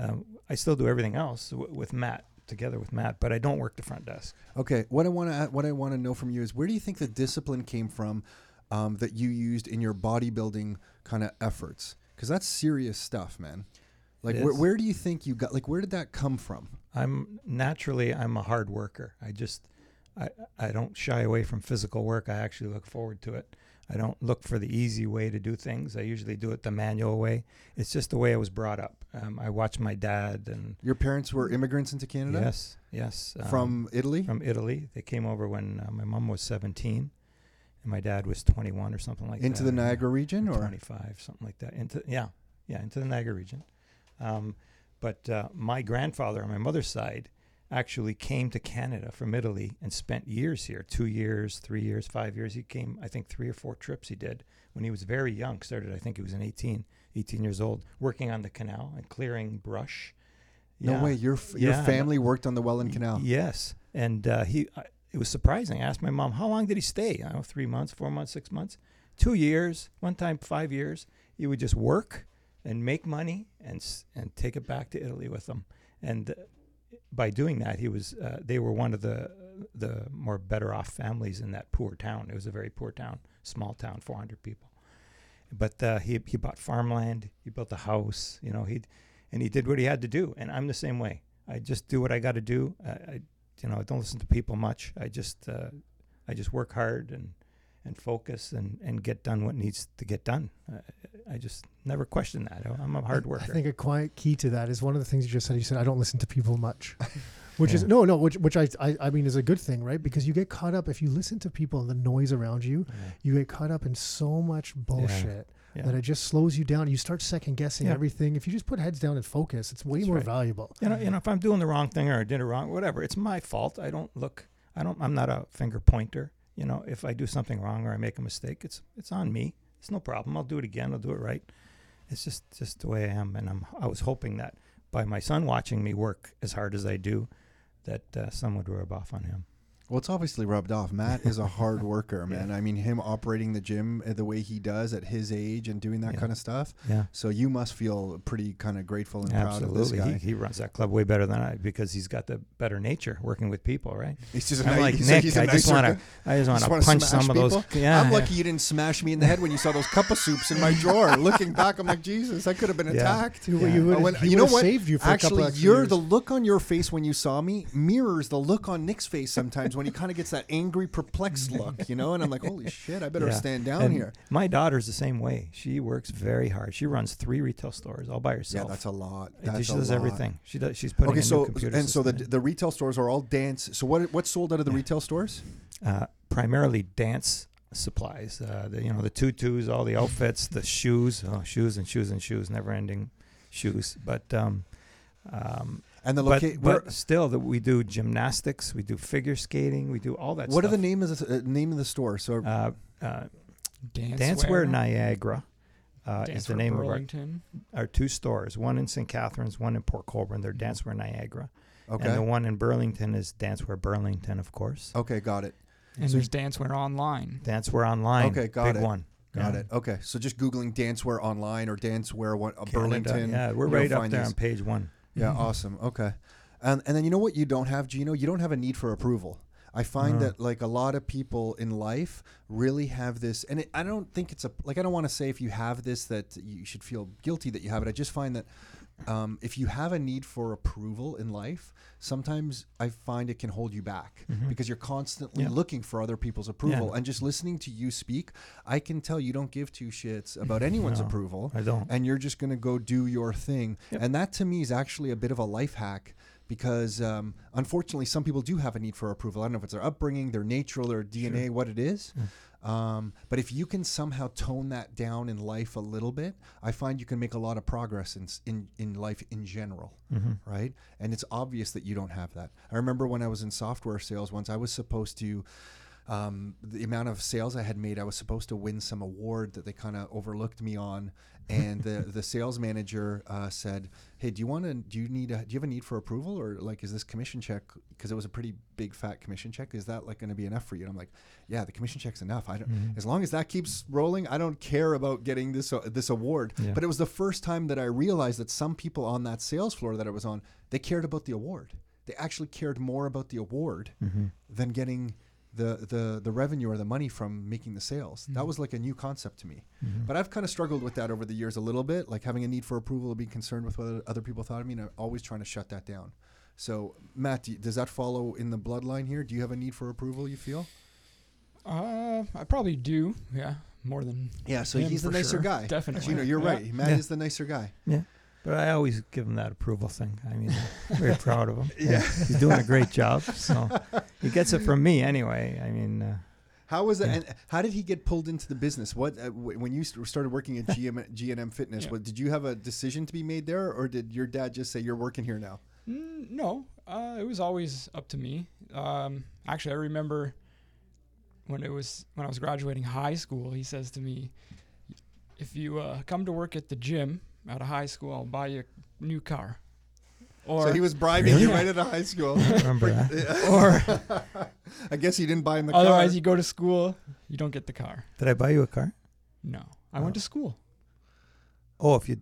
um, I still do everything else w- with Matt together with Matt, but I don't work the front desk. Okay, what I want to what I want to know from you is where do you think the discipline came from um, that you used in your bodybuilding kind of efforts? Because that's serious stuff, man. Like, where, where do you think you got? Like, where did that come from? I'm naturally I'm a hard worker. I just I I don't shy away from physical work. I actually look forward to it. I don't look for the easy way to do things. I usually do it the manual way. It's just the way I was brought up. Um, I watched my dad and Your parents were immigrants into Canada yes, yes, um, from Italy. from Italy. They came over when uh, my mom was 17 and my dad was 21 or something like into that. Into the Niagara region, or 25, something like that. Into yeah, yeah, into the Niagara region. Um, but uh, my grandfather on my mother's side actually came to Canada from Italy and spent years here two years, three years, five years. He came, I think, three or four trips he did when he was very young. Started, I think he was in 18, 18 years old, working on the canal and clearing brush. no Yeah. way, your f- your Yeah, no- family worked on the Welland Canal. Yes, and uh, he. I it was surprising. I asked my mom, "How long did he stay? I don't know, three months, four months, six months, two years, one time five years." He would just work and make money and and take it back to Italy with them. And uh, by doing that, he was. Uh, they were one of the the more better off families in that poor town. It was a very poor town, small town, 400 people. But uh, he he bought farmland. He built a house. You know, he and he did what he had to do. And I'm the same way. I just do what I got to do. I, I you know, I don't listen to people much. I just uh, I just work hard and and focus and and get done what needs to get done. Uh, I just never question that. I'm a hard worker. I think a quiet key to that is one of the things you just said. You said I don't listen to people much, which is no, no, which which I, I I mean is a good thing, right? Because you get caught up if you listen to people and the noise around you, Yeah. you get caught up in so much bullshit Yeah. that it just slows you down. You start second guessing Yeah. everything. If you just put heads down and focus, it's way That's more right. valuable. you know, you know, if I'm doing the wrong thing or I did it wrong, whatever, it's my fault. I don't look. I don't. I'm not a finger pointer. You know, if I do something wrong or I make a mistake, it's it's on me. It's no problem. I'll do it again. I'll do it right. It's just just the way I am, and I'm I was hoping that by my son watching me work as hard as I do, that uh, some would rub off on him. Well, it's obviously rubbed off. Matt is a hard worker, Yeah. man. I mean, him operating the gym uh, the way he does at his age and doing that Yeah. kind of stuff. Yeah. So you must feel pretty kind of grateful and proud of this Absolutely, guy. he, he runs that club way better than I because he's got the better nature working with people, right? he's just a I'm nice, like Nick. he's a I just wanna, I just want Just to wanna punch smash some of those. people? Yeah, I'm lucky you didn't smash me in the head when you saw those cup of soups in my drawer. Looking back, I'm like, Jesus, I could have been Yeah. attacked. You, Yeah. you, But would, when- you know what? saved you for a couple Actually, you're years. the look on your face when you saw me mirrors the look on Nick's face sometimes when he kind of gets that angry, perplexed look, you know. And I'm like, holy shit, I better Yeah. stand down And here. My daughter's the same way. She works very hard. She runs three retail stores all by herself. Yeah, that's a lot. That's she does lot. everything. She does. She's putting Okay, a so and so the the retail stores are all dance. So what what's sold out of the Yeah. retail stores? uh, primarily dance supplies. Uh, the, you know the tutus, all the outfits, the shoes, oh, shoes and shoes and shoes, never ending shoes. But um, um, And the but, location. but still, that we do gymnastics, we do figure skating, we do all that. Stuff. What are the name of the uh, name of the store? So Uh, uh, Dancewear, Dancewear Niagara uh, is the Dancewear name of our, our two stores. One in St. Catharines, one in Port Colborne. They're Dancewear Niagara. okay, And the one in Burlington is Dancewear Burlington, of course. okay, got it, And So- there's Dancewear Online. Dancewear Online. Okay, got big it. one. got Yeah. it. Okay, so just googling dancewear online or dancewear what uh, Burlington. Yeah, we're right up there these. on page one. Yeah, Mhm. awesome. Okay. And and then you know what you don't have, Gino? You don't have a need for approval. I find No. that like a lot of people in life really have this, and it, I don't think it's a like I don't want to say if you have this that you should feel guilty that you have it. I just find that um, if you have a need for approval in life, sometimes I find it can hold you back Mhm. because you're constantly Yeah. looking for other people's approval. Yeah. And just listening to you speak, I can tell you don't give two shits about anyone's No. approval I don't. and you're just going to go do your thing. Yep. And that to me is actually a bit of a life hack because um, unfortunately, some people do have a need for approval. I don't know if it's their upbringing, their nature, their DNA, what it is. Um, but if you can somehow tone that down in life a little bit, I find you can make a lot of progress in, in, in life in general Mhm. right? And it's obvious that you don't have that. I remember when I was in software sales once, I was supposed to, um, the amount of sales I had made, I was supposed to win some award that they kind of overlooked me on. And the, the sales manager uh, said, "Hey, do you want to? Do you need? A, do you have a need for approval, or like is this commission check? Because it was a pretty big fat commission check. Is that like going to be enough for you?" And I'm like, "Yeah, the commission check's enough. I don't. Mhm. As long as that keeps rolling, I don't care about getting this uh, this award." Yeah. But it was the first time that I realized that some people on that sales floor that I was on, they cared about the award. They actually cared more about the award Mhm. than getting the the the revenue or the money from making the sales. That Mhm. was like a new concept to me. Mhm. But I've kind of struggled with that over the years a little bit, like having a need for approval or being concerned with what other people thought of me, and I'm always trying to shut that down. So, Matt, do you- does that follow in the bloodline here? Do you have a need for approval? You feel? Uh, I probably do. Yeah, more than Yeah. So him he's the nicer sure. guy. Definitely. You know, you're Yeah. right. Matt Yeah. is the nicer guy. Yeah. But I always give him that approval thing. I mean, I'm very proud of him. Yeah. he's doing a great job. So he gets it from me anyway. I mean, uh, How was it? Yeah. And how did he get pulled into the business? What uh, w- when you st- started working at GM, G&M Fitness? Yeah. What did you have a decision to be made there, or did your dad just say you're working here now? Mm, no, uh, it was always up to me. Um, actually, I remember when it was when I was graduating high school. He says to me, "If you uh, come to work at the gym out of high school, I'll buy you a new car." Or so he was bribing you right out of high school. remember that. or I guess he didn't buy him the otherwise, car. Otherwise, you go to school, you don't get the car. Did I buy you a car? No, I Oh. went to school. Oh, if you,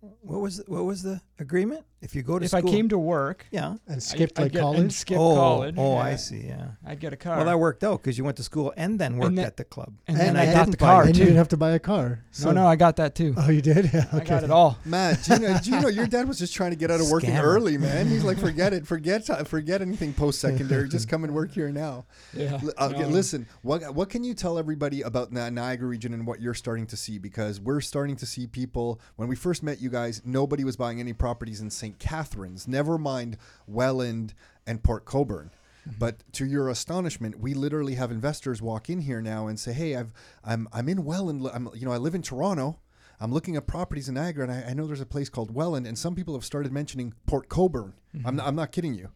what was what was the agreement? If you go to If school, I came to work, yeah. and skipped I, like I'd get, and college. skip oh, college. oh, I see. Yeah. I'd get a car. Well, that worked out because you went to school and then worked then- at the club. and, and then I I got the car it. and you too. didn't have to buy a car. no, no, I got that too. Oh, you did? Yeah, I got it all. Matt, Gino, Gino, your dad was just trying to get out of working Scammer. early, man. He's like, forget it, forget, forget anything post secondary. just come and work here now. Yeah. L- uh, no. Listen, what what can you tell everybody about the Niagara region and what you're starting to see? Because we're starting to see people. When we first met you guys, nobody was buying any properties in St. Catharines. Never mind Welland and Port Colborne. Mm-hmm. But to your astonishment, we literally have investors walk in here now and say, "Hey, I've I'm I'm in Welland. I'm you know I live in Toronto. I'm looking at properties in Niagara, and I, I know there's a place called Welland, and some people have started mentioning Port Colborne. Mm-hmm. I'm not, I'm not kidding you.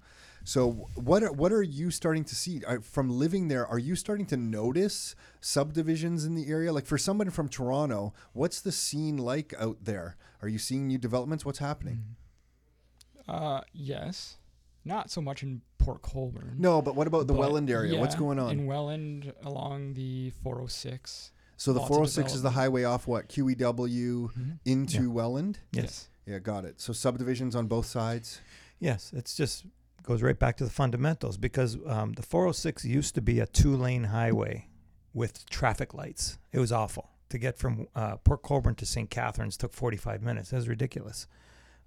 So what are, what are you starting to see Are- from living there? Are you starting to notice subdivisions in the area? Like for someone from Toronto, what's the scene like out there? Are you seeing new developments? What's happening? Mm-hmm. Uh, yes, not so much in Port Colborne. No, but what about the Welland area? What's going on? in Welland along the 406? so the 406 is the highway off what QEW mm-hmm. into Yeah. Welland. Yes. Yeah, got it. So subdivisions on both sides. Yes, it's just goes right back to the fundamentals because um, the 406 used to be a two-lane highway with traffic lights. It was awful to get from uh, Port Colborne to St. Catharines took 45 minutes. That was ridiculous.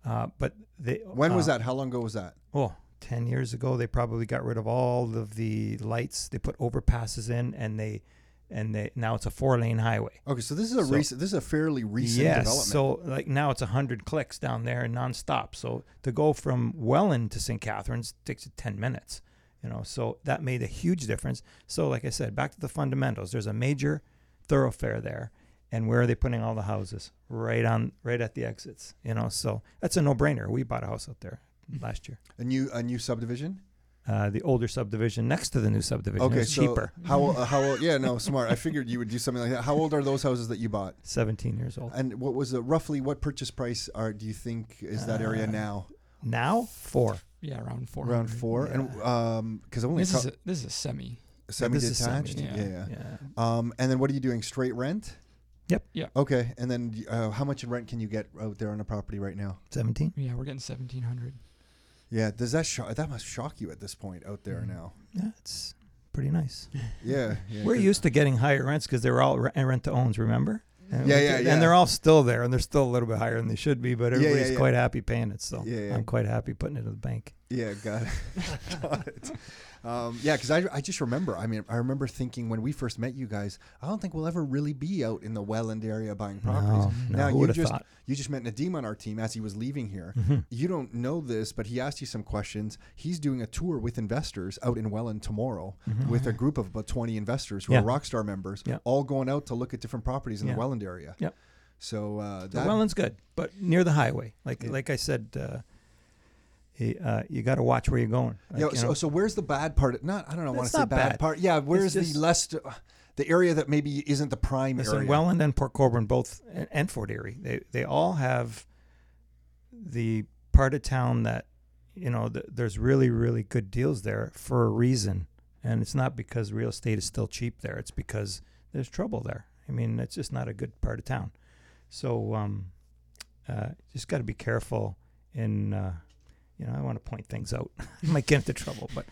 Uh, but they When was uh, that? How long ago was that? Oh, 10 years ago, they probably got rid of all of the lights. They put overpasses in, and they and they now it's a four-lane highway. Okay, so this is a So- recent. This is a fairly recent yes, development. so like now it's hundred clicks down there and nonstop. So to go from Welland to St. Catharines takes ten minutes. You know, so that made a huge difference. So like I said, back to the fundamentals. There's a major thoroughfare there, and where are they putting all the houses? Right on, right at the exits. You know, so that's a no-brainer. We bought a house out there last year. a new a new subdivision. Uh, the older subdivision next to the new subdivision. Okay, it's so cheaper. how uh, how old? Yeah, no, smart. I figured you would do something like that. How old are those houses that you bought? Seventeen years old. And what was the roughly what purchase price are do you think is that area Uh, now? Now four. Yeah, around four. Around four, and um, because I only This is a, this is a semi. semi semi, detached. yeah. yeah. Yeah. Um, and then what are you doing? Straight rent? Yep. Yeah. Okay, and then uh, how much in rent can you get out there on a property right now? Seventeen. Yeah, we're getting seventeen hundred. Yeah, does that shock? That must shock you at this point out there Mm. now. Yeah, it's pretty nice. Yeah, yeah we're used to getting higher rents because they were all rent to owns. Remember? And Yeah, we- yeah, yeah. And they're all still there, and they're still a little bit higher than they should be. But Yeah, yeah, everybody's yeah. quite happy paying it. So Yeah, yeah. I'm quite happy putting it in the bank. Yeah, got it. got it. Um, yeah, because I, I just remember. I mean, I remember thinking when we first met you guys, I don't think we'll ever really be out in the Welland area buying properties. No, no, now who you just thought? you just met Nadim on our team as he was leaving here. Mhm. You don't know this, but he asked you some questions. He's doing a tour with investors out in Welland tomorrow Mhm. with a group of about 20 investors who Yeah. are Rockstar members, Yeah. all going out to look at different properties in Yeah. the Welland area. Yep. So uh, The Welland's good, but near the highway. Like Yeah. like I said, uh, he, uh, you got to watch where you're going. Like, yeah, you so, know, so where's the bad part? Not I don't know. want to say bad, bad. part. Yeah, where's just- the less the area that maybe isn't the prime area? Welland and Port Colborne both, and, Fort Erie, they they all have the part of town that you know th- there's really really good deals there for a reason, and it's not because real estate is still cheap there. It's because there's trouble there. I mean, it's just not a good part of town. So um, uh, just got to be careful in. Uh, you know, I want to point things out. I might get into trouble, but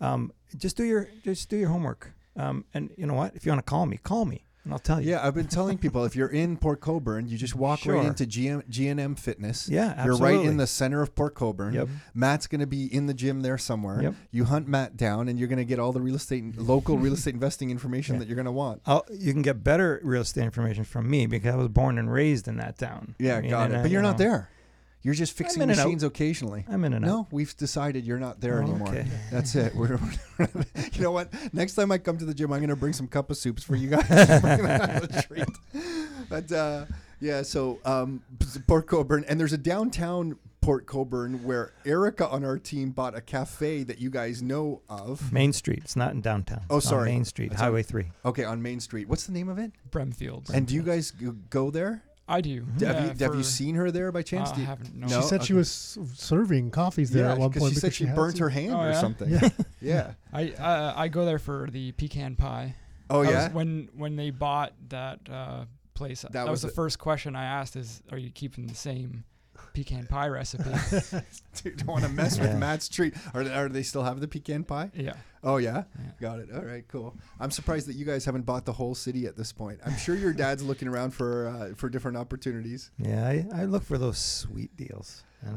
um, just do your just do your homework. Um, and you know what? If you want to call me, call me, and I'll tell you. yeah, I've been telling people if you're in Port Colborne, you just walk right into GM, G&M Fitness. Yeah, absolutely. You're right in the center of Port Colborne. Yep. Matt's going to be in the gym there somewhere. Yep. You hunt Matt down, and you're going to get all the real estate, local real estate investing information Yeah. that you're going to want. I'll, you can get better real estate information from me because I was born and raised in that town. Yeah, I mean, got it. But you're you not there. You're just fixing in out. machines occasionally. I'm in and out. No, we've decided you're not there Oh, anymore. okay. That's it. We're, you know what? Next time I come to the gym, I'm going to bring some cup of soups for you guys. Bring that as a treat. But uh, yeah, so um, Port Colborne, and there's a downtown Port Colborne where Erica on our team bought a cafe that you guys know of. Main Street. It's not in downtown. Oh, It's on sorry. Main Street, That's on- Highway 3. Okay, on Main Street. What's the name of it? Bremfield. And do you guys go there? I do. Have, Yeah, you, have you seen her there by chance? Uh, Do I haven't. No. No? she said she was serving coffees there yeah, at one point she said because she had burnt her hand Oh, or yeah? something. Yeah. yeah. I uh, I go there for the pecan pie. Oh That yeah. when when they bought that uh, place, that, was was, the it. first question I asked: "Is are you keeping the same pecan pie recipe?" Dude, don't want to mess Yeah. with Matt's treat. Are, are they still have the pecan pie? yeah. Oh yeah, Yeah. got it. All right, cool. I'm surprised that you guys haven't bought the whole city at this point. I'm sure your dad's looking around for uh, for different opportunities. Yeah, I, I look for those sweet deals. And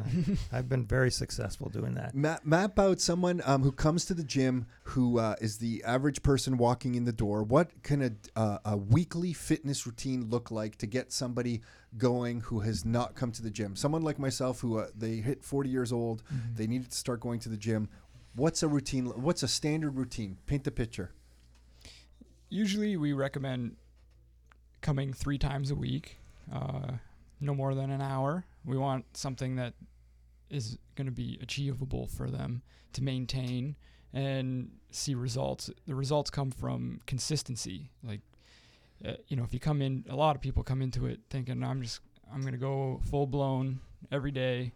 I, I've been very successful doing that. Map, map out someone um, who comes to the gym who uh, is the average person walking in the door. What can a, uh, a weekly fitness routine look like to get somebody going who has not come to the gym? Someone like myself who uh, they hit 40 years old, Mm-hmm. they needed to start going to the gym. What's a routine? What's a standard routine? Paint the picture. Usually, we recommend coming three times a week, uh, no more than an hour. We want something that is going to be achievable for them to maintain and see results. The results come from consistency. Like, uh, you know, if you come in, a lot of people come into it thinking, I'm just, I'm going to go full blown every day.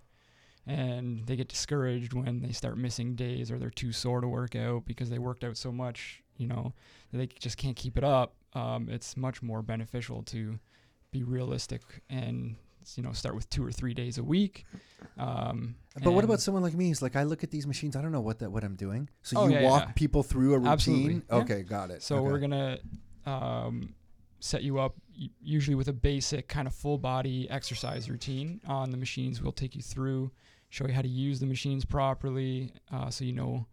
And they get discouraged when they start missing days or they're too sore to work out because they worked out so much, you know, that they just can't keep it up. Um, it's much more beneficial to be realistic and you know start with two or three days a week. Um, But what about someone like me? Who's like, I look at these machines, I don't know what that what I'm doing. So Oh, you yeah, yeah, walk yeah. people through a routine. Absolutely, yeah. Okay, got it. So okay. we're gonna um, set you up usually with a basic kind of full body exercise routine on the machines. We'll take you through, show you how to use the machines properly, uh, so you know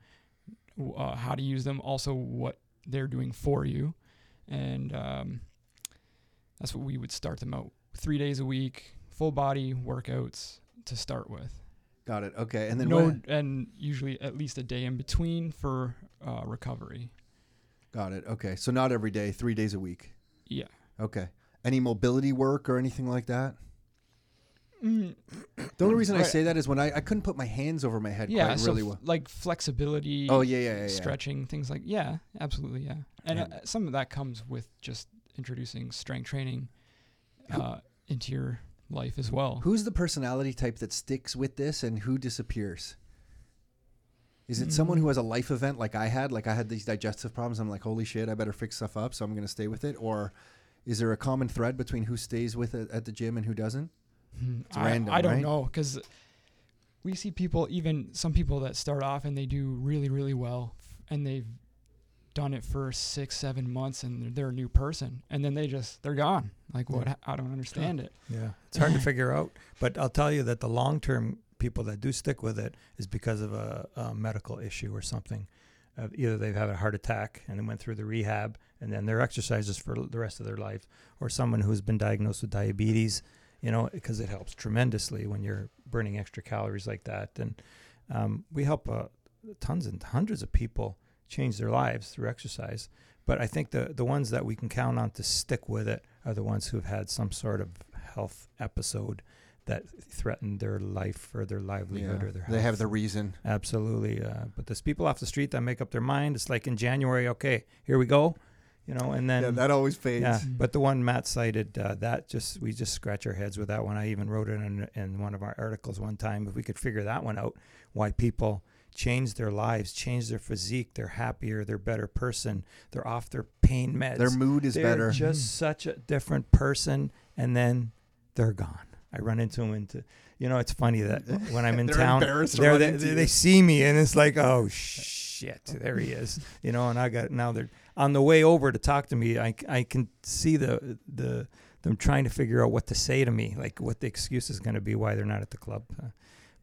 uh, how to use them. Also, what they're doing for you, and um, that's what we would start them out. Three days a week, full body workouts to start with. got it. Okay, and then no, and usually at least a day in between for uh, recovery. got it. Okay, so not every day, three days a week. Yeah. Okay. Any mobility work or anything like that? Mm, The only reason I Right. say that is when I, I couldn't put my hands over my head yeah, quite so really f- well. like flexibility. Oh yeah, yeah, yeah, yeah. stretching things like yeah, absolutely yeah, and uh, some of that comes with just introducing strength training uh, into your life as well. Who's the personality type that sticks with this and who disappears? Is it someone Mm. who has a life event like I had? Like I had these digestive problems. I'm like, holy shit, I better fix stuff up. So I'm going to stay with it. Or is there a common thread between who stays with it at the gym and who doesn't? It's I, random, I don't right? know because we see people, even some people that start off and they do really, really well, and they've done it for six, seven months, and they're, they're a new person, and then they just they're gone. Like what? Yeah. I don't understand it. Yeah, it's hard to figure out. But I'll tell you that the long term people that do stick with it is because of a, a medical issue or something. Uh, either they've had a heart attack and then went through the rehab and then their exercises for the rest of their life, or someone who's been diagnosed with diabetes, you know, because it helps tremendously when you're burning extra calories like that. And um, we help uh, tons and hundreds of people change their lives through exercise. But I think the the ones that we can count on to stick with it are the ones who have had some sort of health episode that threatened their life or their livelihood or their health. they have the reason. absolutely. Uh, but there's people off the street that make up their mind. It's like in January, okay, here we go, you know, and then yeah, that always fades. yeah, but the one Matt cited, uh, that just we just scratch our heads with that one. I even wrote it in, in one of our articles one time. If we could figure that one out, why people change their lives, change their physique, they're happier, they're a better person, they're off their pain meds, Their mood is they're better. just such a different person, and then they're gone. I run into them into, you know, it's funny that when I'm in They're town, they're- they, into they, you. they see me and it's like, oh shit, there he is, you know. And I got now they're on the way over to talk to me. I, I can see the the them trying to figure out what to say to me, like what the excuse is going to be why they're not at the club. Uh,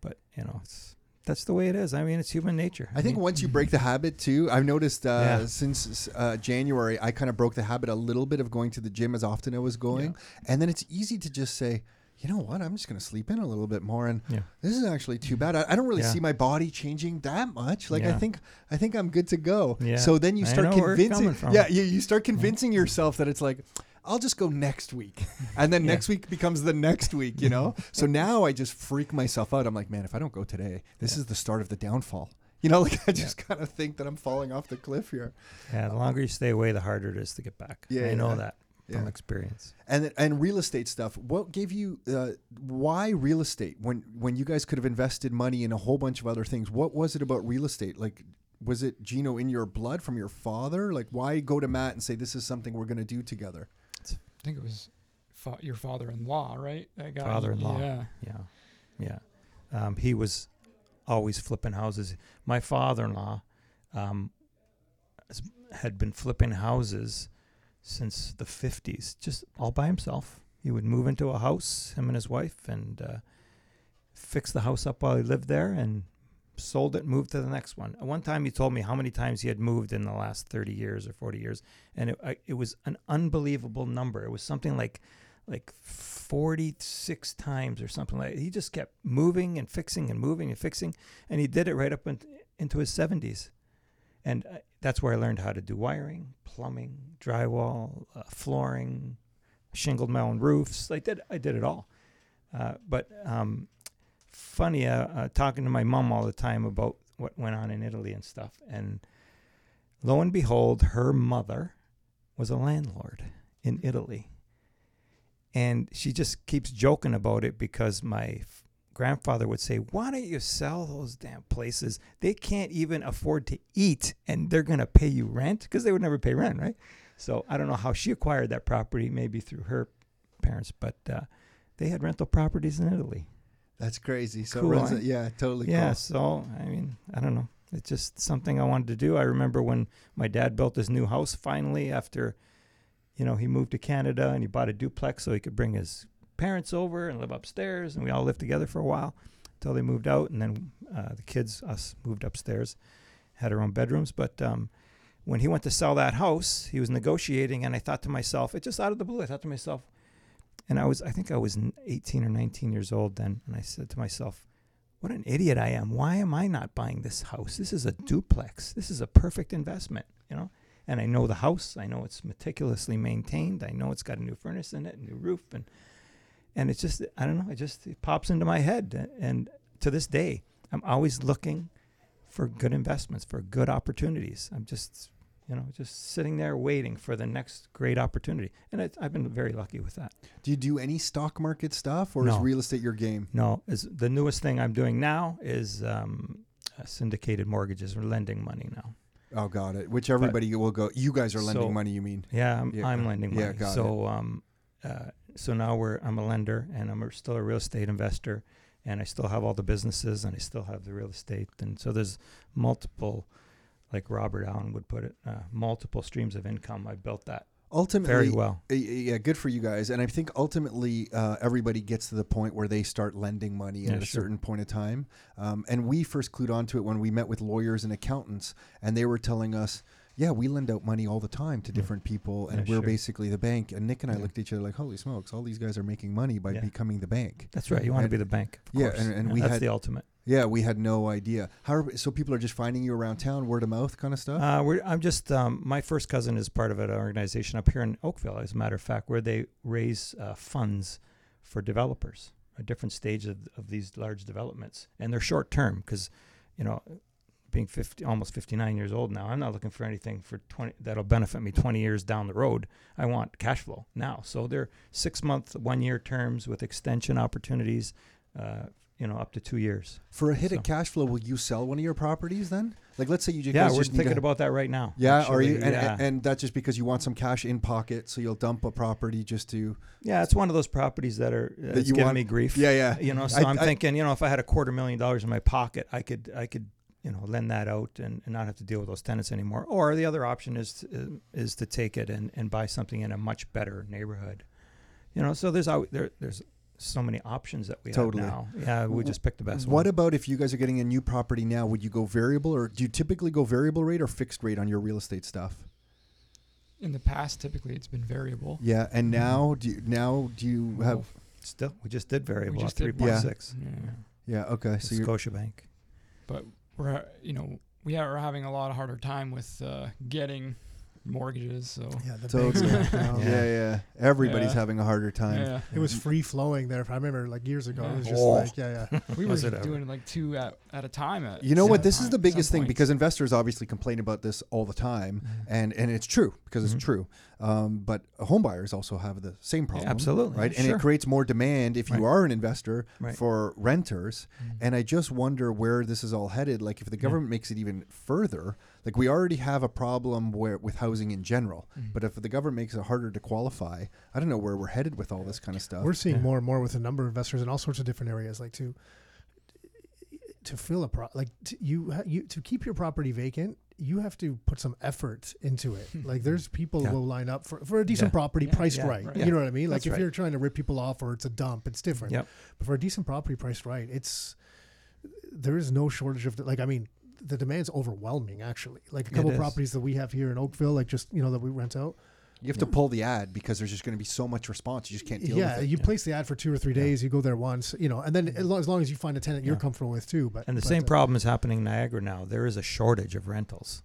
but you know, it's that's the way it is. I mean, it's human nature. I think mean, once you break the habit too, I've noticed uh, Yeah. since uh, January, I kind of broke the habit a little bit of going to the gym as often as I was going, and then it's easy to just say, you know what, I'm just going to sleep in a little bit more, and Yeah. this is actually too bad. I, I don't really Yeah. see my body changing that much. Like I think, I think I'm good to go. Yeah. So then you start know where it's convincing, yeah, you, you start convincing yourself that it's like. I'll just go next week. And then Yeah. next week becomes the next week, you know? so now I just freak myself out. I'm like, man, if I don't go today, this is the start of the downfall. You know, like I just kind of think that I'm falling off the cliff here. yeah, the longer you stay away, the harder it is to get back. Yeah, I know yeah. from experience. And and real estate stuff. What gave you uh, why real estate when when you guys could have invested money in a whole bunch of other things? What was it about real estate? Like was it Gino in your blood from your father? Like why go to Matt and say this is something we're going to do together? I think it was fa- your father-in-law, right? That guy. Father-in-law. Yeah. Yeah, yeah. Um, he was always flipping houses. My father-in-law um, has- had been flipping houses since the fifties, just all by himself. He would move into a house, him and his wife, and uh, fix the house up while he lived there, and sold it, moved to the next one. At one time, he told me how many times he had moved in the last thirty years or forty years, and it, it was an unbelievable number. It was something like like 46 times or something like that. he just kept moving and fixing and moving and fixing and he did it right up in, into his 70s and uh, that's where i learned how to do wiring plumbing drywall uh, flooring shingled melon roofs i did i did it all uh, but um, funny uh, uh, talking to my mom all the time about what went on in Italy and stuff. And lo and behold, her mother was a landlord in Italy. And she just keeps joking about it because my grandfather would say, Why don't you sell those damn places? They can't even afford to eat and they're going to pay you rent because they would never pay rent, right? So I don't know how she acquired that property, maybe through her parents, but uh, they had rental properties in Italy. That's crazy. So Cool, eh? yeah, totally Yeah, cool. so I mean, I don't know. It's just something I wanted to do. I remember when my dad built his new house finally after, you know, he moved to Canada and he bought a duplex so he could bring his parents over and live upstairs, and we all lived together for a while until they moved out, and then uh, the kids, us, moved upstairs, had our own bedrooms. But um, when he went to sell that house, he was negotiating, and I thought to myself, it just out of the blue, I thought to myself, and I was, I think I was 18 or 19 years old then, and I said to myself, what an idiot I am. Why am I not buying this house? This is a duplex. This is a perfect investment, you know? And I know the house. I know it's meticulously maintained. I know it's got a new furnace in it, a new roof and and it's just I don't know, it just it pops into my head and to this day, I'm always looking for good investments, for good opportunities. I'm just you know, just sitting there waiting for the next great opportunity. And it, I've been very lucky with that. Do you do any stock market stuff or is real estate your game? No, is the newest thing I'm doing now is um, uh, syndicated mortgages. We're lending money now. Oh, got it. Which everybody will go. You guys are lending So- money, you mean? Yeah, I'm, Yeah, I'm lending money. yeah, got so um, uh, so now we're I'm a lender and I'm a, still a real estate investor, and I still have all the businesses and I still have the real estate, and so there's multiple, like Robert Allen would put it, uh, multiple streams of income. I built that Ultimately, very well. Yeah, good for you guys. And I think ultimately uh, everybody gets to the point where they start lending money Yeah, at a sure. certain point of time. Um, and we first clued onto it when we met with lawyers and accountants, and they were telling us, yeah, we lend out money all the time to Yeah. different people, and Yeah, we're sure. basically the bank. And Nick and I Yeah. looked at each other like, holy smokes, all these guys are making money by Yeah. becoming the bank. That's right. You want to be the bank. Of yeah, course. and- and we that's had- the ultimate. Yeah, we had no idea. How are, so people are just finding you around town, word of mouth kind of stuff. Uh, we're, I'm just um, my first cousin is part of an organization up here in Oakville, as a matter of fact, where they raise uh, funds for developers at different stages of, of these large developments, and they're short term because, you know, being 50, almost 59 years old now, I'm not looking for anything for 20 that'll benefit me 20 years down the road. I want cash flow now, so they're six month, one year terms with extension opportunities. Uh, you know, up to two years. For a hit so- of cash flow, will you sell one of your properties then? Like, let's say you just yeah, we're just thinking about that right now. Yeah, are you? And, yeah. and, that's just because you want some cash in pocket, so you'll dump a property just to. Yeah, it's one of those properties that are uh, That it's you giving want- me grief. Yeah, yeah. You know, so I- am thinking, you know, if I had a quarter million dollars in my pocket, I could, I could, you know, lend that out and, and not have to deal with those tenants anymore. Or the other option is to, is to take it and, and buy something in a much better neighborhood. You know, so there's there there's so many options that we Totally. have now. Yeah, we just picked the best one. What one. about if you guys are getting a new property now? Would you go variable, or do you typically go variable rate or fixed rate on your real estate stuff? In the past, typically it's been variable. Yeah, and mm-hmm. now do you, now do you have? Still, we just did variable just at did three one. point six. Yeah. Yeah, okay. So you're, Scotiabank. but we're you know we are having a lot of harder time with uh, getting mortgages. So Yeah, the Totally. banks yeah, yeah, Yeah. Everybody's Yeah. having a harder time. yeah, It was free flowing there. If I remember like years ago. It was just Oh. like yeah, yeah. we were Was it ever? doing like two at, at a time. At You know what? This is the biggest thing points. because investors obviously complain about this all the time, Mhm. and and it's true because it's true. Um, but home buyers also have the same problem. absolutely. Right, and Sure. it creates more demand if you Right. are an investor Right. for renters. Mhm. And I just wonder where this is all headed. Like, if the Yeah. government makes it even further, like we already have a problem where with housing in general. Mhm. But if the government makes it harder to qualify, I don't know where we're headed with all this kind of stuff. We're seeing Yeah. more and more with a number of investors in all sorts of different areas, like to to fill a pro like to, you you to keep your property vacant. You have to put some effort into it. Like there's people Yeah. who will line up for, for a decent Yeah. property Yeah. priced Yeah. right. Right. You know what I mean? Like That's if right. you're trying to rip people off or it's a dump, it's different. Yep. But for a decent property priced right, it's there is no shortage of the, like I mean the demand's overwhelming actually. Like a couple is. properties that we have here in Oakville, like just you know that we rent out. you have to pull the ad because there's just going to be so much response. You just can't deal yeah, with it. Yeah, you Yeah. place the ad for two or three Yeah. days. You go there once, you know, and then as long as, long as you find a tenant you're Yeah. comfortable with too. But And the but, same uh, problem is happening in Niagara now. There is a shortage of rentals.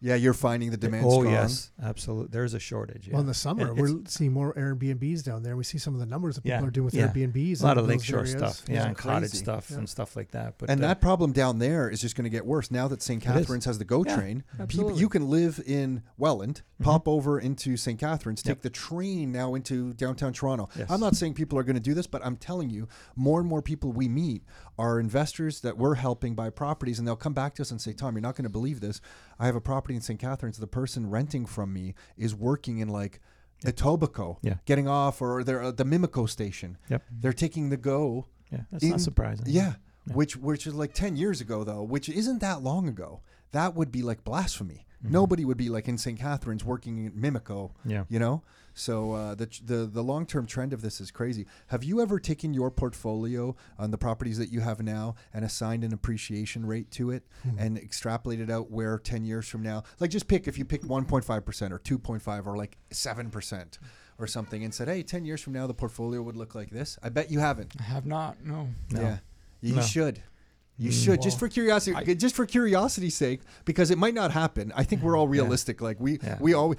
Yeah, you're finding the demand oh strong. yes, absolutely. There's a shortage. Yeah. Well, in the summer, And we're seeing more Airbnbs down there. We see some of the numbers that people Yeah, are doing with yeah. Airbnbs. a lot of those lakeshore areas. stuff, yeah, Yeah, and cottage stuff Yeah. and stuff like that. But and uh, that problem down there is just going to get worse now that St. It is. Catharines has the GO Yeah, train. People, absolutely. you can live in Welland, Mhm. pop over into St. Catharines, take Yep. the train now into downtown Toronto. Yes. I'm not saying people are going to do this, but I'm telling you, more and more people we meet are investors that we're helping buy properties, and they'll come back to us and say, "Tom, you're not going to believe this. I have a property in St. Catharines. The person renting from me is working in like." Etobicoke, Yeah. getting off, or they're at the Mimico station. Yep. They're taking the go yeah, that's in- not surprising. yeah, Yeah. which which is like ten years ago though, which isn't that long ago. That would be like blasphemy. Mhm. Nobody would be like in St. Catharines working in Mimico, yeah. you know. So uh, the the the long term trend of this is crazy. Have you ever taken your portfolio on the properties that you have now and assigned an appreciation rate to it Hmm. and extrapolated out where ten years from now, like just pick if you picked one point five percent or two point five or like seven percent or something, and said, hey, ten years from now the portfolio would look like this. I bet you haven't. I have not. No. No. Yeah, you No. should. You Mm. should just for curiosity, I- just for curiosity's sake, because it might not happen. I think we're all Yeah. realistic. Like we, Yeah. we all.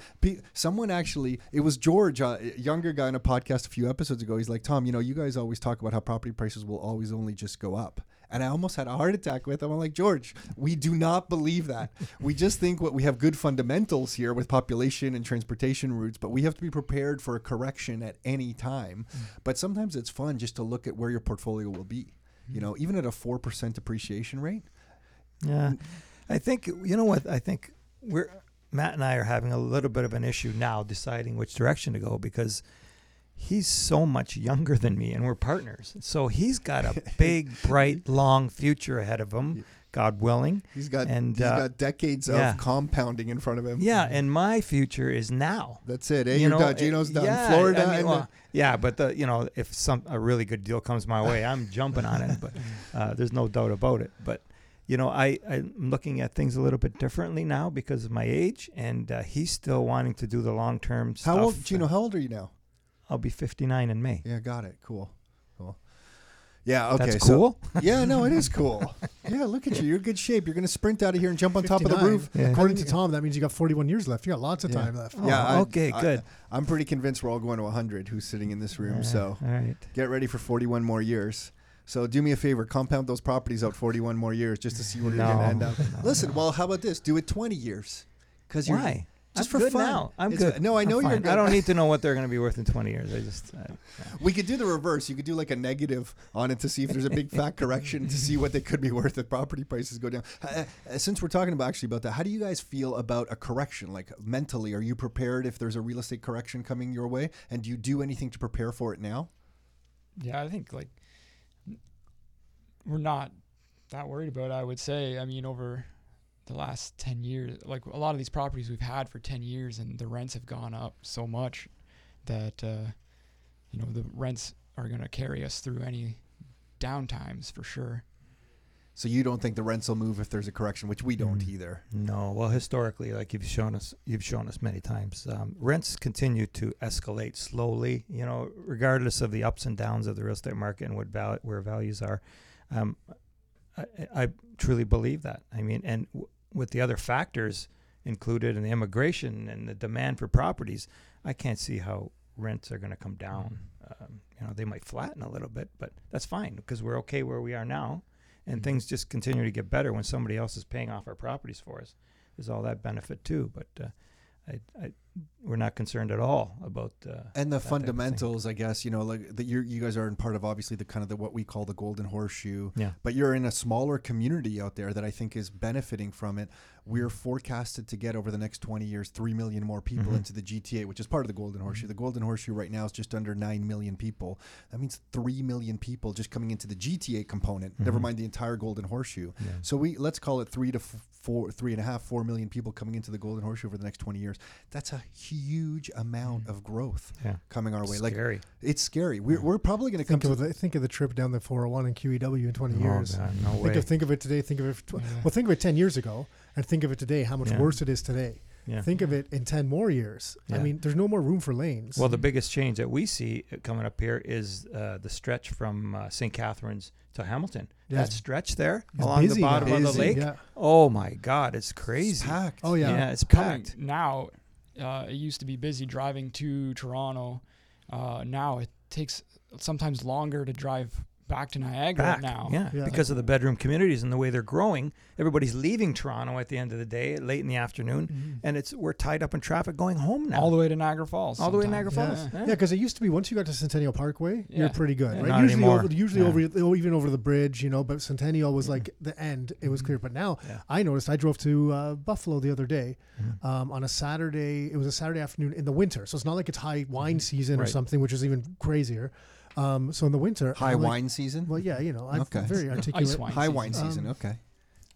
Someone actually, it was George, uh, a younger guy on a podcast a few episodes ago. He's like, Tom, you know, you guys always talk about how property prices will always only just go up. And I almost had a heart attack with him. I'm like, George, we do not believe that. we just think what we have good fundamentals here with population and transportation routes, but we have to be prepared for a correction at any time. But sometimes it's fun just to look at where your portfolio will be. You know, even at a four percent depreciation rate. Yeah, I think you know what I think we're Matt and I are having a little bit of an issue now deciding which direction to go because he's so much younger than me and we're partners. So he's got a big, bright, long future ahead of him, God willing. He's got And, he's uh, got decades yeah. of compounding in front of him. Yeah, and my future is now. That's it. Eh? You You're know, done. Gino's done. yeah, Florida. I mean, well, yeah, but the you know if some a really good deal comes my way, I'm jumping on it. But uh, there's no doubt about it. But you know, I I'm looking at things a little bit differently now because of my age, and uh, he's still wanting to do the long term how old? Gino, how old are you now? I'll be 59 in May. Yeah, got it. Cool. Yeah. Okay. That's so- cool. yeah. No, it is cool. yeah. Look at you. You're in good shape. You're gonna sprint out of here and jump on top of the 59. roof. Yeah. According to Tom, that means you got 41 years left. You got lots of Yeah. time left. Oh, Yeah, I- okay, I- good. I'm pretty convinced we're all going to 100. Who's sitting in this room? So all right. get ready for 41 more years. So do me a favor, compound those properties out 41 more years just to see where you're No. going to end up. No, Listen, well, how about this? Do it 20 years. Because you're Why? Just I'm for fun. now. I'm It's- good. no, I I'm know you're fine. good. I don't need to know what they're going to be worth in 20 years. I just I, We could do the reverse. You could do like a negative on it to see if there's a big fat correction to see what they could be worth if property prices go down. Uh, uh, since we're talking about actually about that, how do you guys feel about a correction? Like mentally, are you prepared if there's a real estate correction coming your way? And do you do anything to prepare for it now? Yeah, I think like we're not that worried about. It, I would say. I mean, over the last ten years, like a lot of these properties we've had for ten years, and the rents have gone up so much that uh, you know the rents are going to carry us through any downtimes for sure. So you don't think the rents will move if there's a correction, which we don't Mm. either. No, well, historically, like you've shown us, you've shown us many times, um, rents continue to escalate slowly. You know, regardless of the ups and downs of the real estate market and what val- where values are. Um, I, I truly believe that. I mean, and w- with the other factors included in the immigration and the demand for properties, I can't see how rents are going to come down. Um, you know, they might flatten a little bit, but that's fine because we're okay where we are now, and things just continue to get better when somebody else is paying off our properties for us. There's all that benefit too, but uh, I, I, we're not concerned at all about. Uh, And the that type of thing. fundamentals, I guess, you know, like that you you guys are in part of obviously the kind of the what we call the golden horseshoe. Yeah. But you're in a smaller community out there that I think is benefiting from it. We're forecasted to get over the next 20 years 3 million more people Mhm. into the GTA, which is part of the golden horseshoe. The golden horseshoe right now is just under 9 million people. That means 3 million people just coming into the GTA component, never Mhm. mind the entire golden horseshoe. Yeah. So we let's call it three to f- four, three and a half, four million people coming into the golden horseshoe over the next 20 years. That's a huge amount Mm. of growth yeah. coming our way. Like it's scary. We're, we're probably going to come Think to of the, think of the trip down the 401 and QEW in 20 Oh, years. God, no Think way. of think of it today. Think of it. Tw- Yeah. Well, think of it 10 years ago, and think of it today. How much Yeah. worse it is today. Yeah. Think of it in 10 more years. I mean, there's no more room for lanes. Well, the biggest change that we see uh, coming up here is uh, the stretch from uh, St. Catharines to Hamilton. Yeah. That stretch there It's along the bottom now. of the Busy. lake. Yeah. Oh my God, it's crazy. It's packed. Oh, yeah. Yeah, it's coming packed. now. Uh, it used to be busy driving to Toronto. Uh, now it takes sometimes longer to drive back to Niagara Back. now. Yeah, Yeah. because of the bedroom communities and the way they're growing. Everybody's leaving Toronto at the end of the day, late in the afternoon, Mhm. and it's we're tied up in traffic going home now. All the way to Niagara Falls. All the way to Niagara sometimes. Falls. Yeah. Yeah, because it used to be once you got to Centennial Parkway, Yeah. you're pretty good, Yeah. right? Not usually, anymore. over, usually Yeah. over, even over the bridge, you know. But Centennial was like the end; it was clear. But now, Yeah. I noticed. I drove to uh, Buffalo the other day Mhm. um, on a Saturday. It was a Saturday afternoon in the winter, so it's not like it's high wine season or Mm-hmm. Right. something, which is even crazier. Um, so in the winter, High I'm like- wine season. Well, yeah, you know, I'm Okay. very articulate. wine. High season. wine season. Um, okay.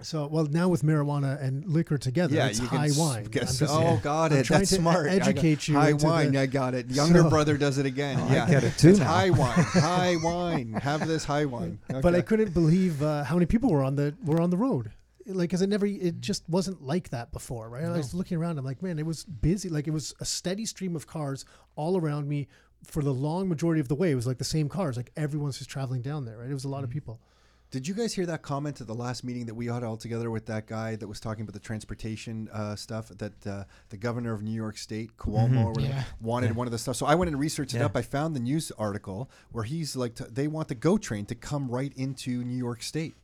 So, well, now with marijuana and liquor together, Yeah, it's you high can. wine. guess- just- oh, got I'm it. That's to smart. Educate you High wine. the- I got it. Younger So- brother does it again. Oh, I yeah. get it too It's now. high wine. High wine. Have this high wine. but I couldn't believe uh, how many people were on the were on the road. Like, cause it never, it just wasn't like that before, right? I was looking around. I'm like, man, it was busy. Like, it was a steady stream of cars all around me for the long majority of the way. It was like the same cars. Like everyone's just traveling down there, right? It was a lot of Mm-hmm. people. Did you guys hear that comment at the last meeting that we had all together with that guy that was talking about the transportation uh, stuff that uh, the governor of New York State, Cuomo, Mhm. or whatever, Yeah. wanted Yeah. one of the stuff. So I went and researched it up. I found the news article where he's like, t- they want the GO train to come right into New York State,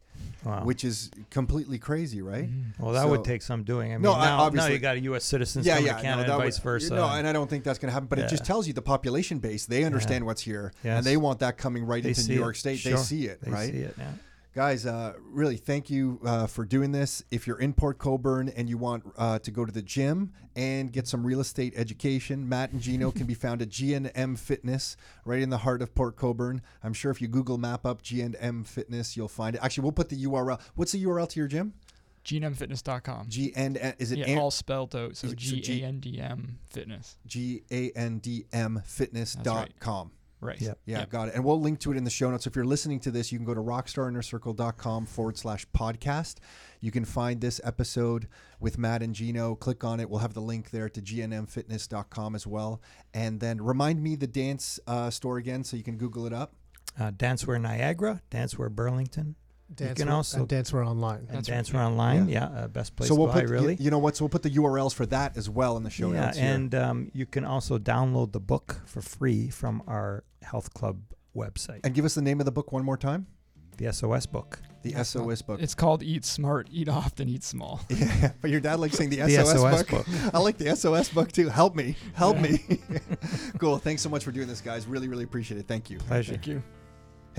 Wow. which is completely crazy, right? Mm-hmm. well, that so- would take some doing. I mean, No, I- now, now obviously- you got a U.S. citizens Yeah, coming yeah, to no, Canada that and would- vice versa. No, and I don't think that's going to happen. But it just tells you the population base. They understand what's here, Yes. and they want that coming right They into see New it. York State. They see it, They right? see it. Yeah. Guys, uh, really, thank you uh, for doing this. If you're in Port Colborne and you want uh, to go to the gym and get some real estate education, Matt and Gino can be found at G&M Fitness, right in the heart of Port Colborne. I'm sure if you Google map up G&M Fitness, you'll find it. Actually, we'll put the URL. What's the URL to your gym? GNMFitness.com. G N is it yeah, An- all spelled out. So G A N D M Fitness. G A N D M Fitness That's dot right. Yep. Yeah, Yep. got it. And we'll link to it in the show notes. If you're listening to this, you can go to rockstarinnercircle.com forward slash podcast. You can find this episode with Matt and Gino. Click on it. We'll have the link there to gnmfitness.com as well. And then remind me the dance uh, store again so you can Google it up. Uh, Dancewear Niagara, Dancewear Burlington, Dance can also- and Dancewear online. and That's right, Dancewear yeah. Online. Yeah, uh, best place so we'll to buy, put really. you, you know what? So we'll put the URLs for that as well in the show yeah, notes. here. and um, you can also download the book for free from our health club website, and give us the name of the book one more time. the SOS book. The That's not- SOS book. It's called Eat Smart, Eat Often, Eat Small. Yeah, but your dad likes saying the, The SOS, SOS book. book. I like the SOS book too. Help me. Help Yeah. me. cool. Thanks so much for doing this, guys. Really, really appreciate it. Thank you. Pleasure. Thank you.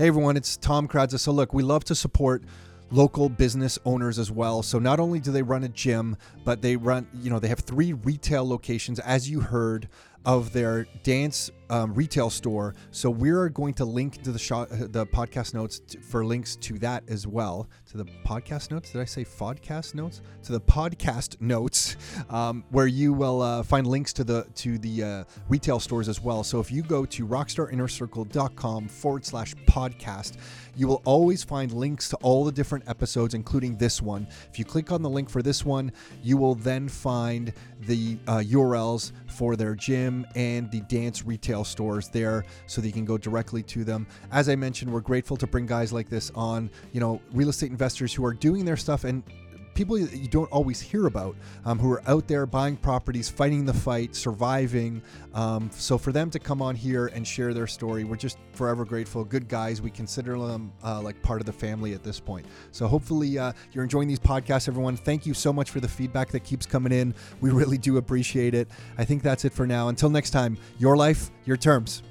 Hey everyone, it's Tom Karadza. So look, we love to support local business owners as well. So not only do they run a gym, but they run, you know, they have three retail locations, as you heard, of their dance um, retail store. So we're going to link to the shot, the podcast notes t- for links to that as well. To the podcast notes? Did I say podcast notes? To the podcast notes, um, where you will uh, find links to the to the uh, retail stores as well. So if you go to rockstarinnercircle.com forward slash podcast, you will always find links to all the different episodes, including this one. If you click on the link for this one, you will then find the uh, URLs for their gym and the dance retail stores there so that you can go directly to them. As I mentioned, we're grateful to bring guys like this on, you know, real estate investors who are doing their stuff and people that you don't always hear about um, who are out there buying properties, fighting the fight, surviving. Um, so for them to come on here and share their story, we're just forever grateful. Good guys. We consider them uh, like part of the family at this point. So hopefully uh, you're enjoying these podcasts, everyone. Thank you so much for the feedback that keeps coming in. We really do appreciate it. I think that's it for now. Until next time, your life, your terms.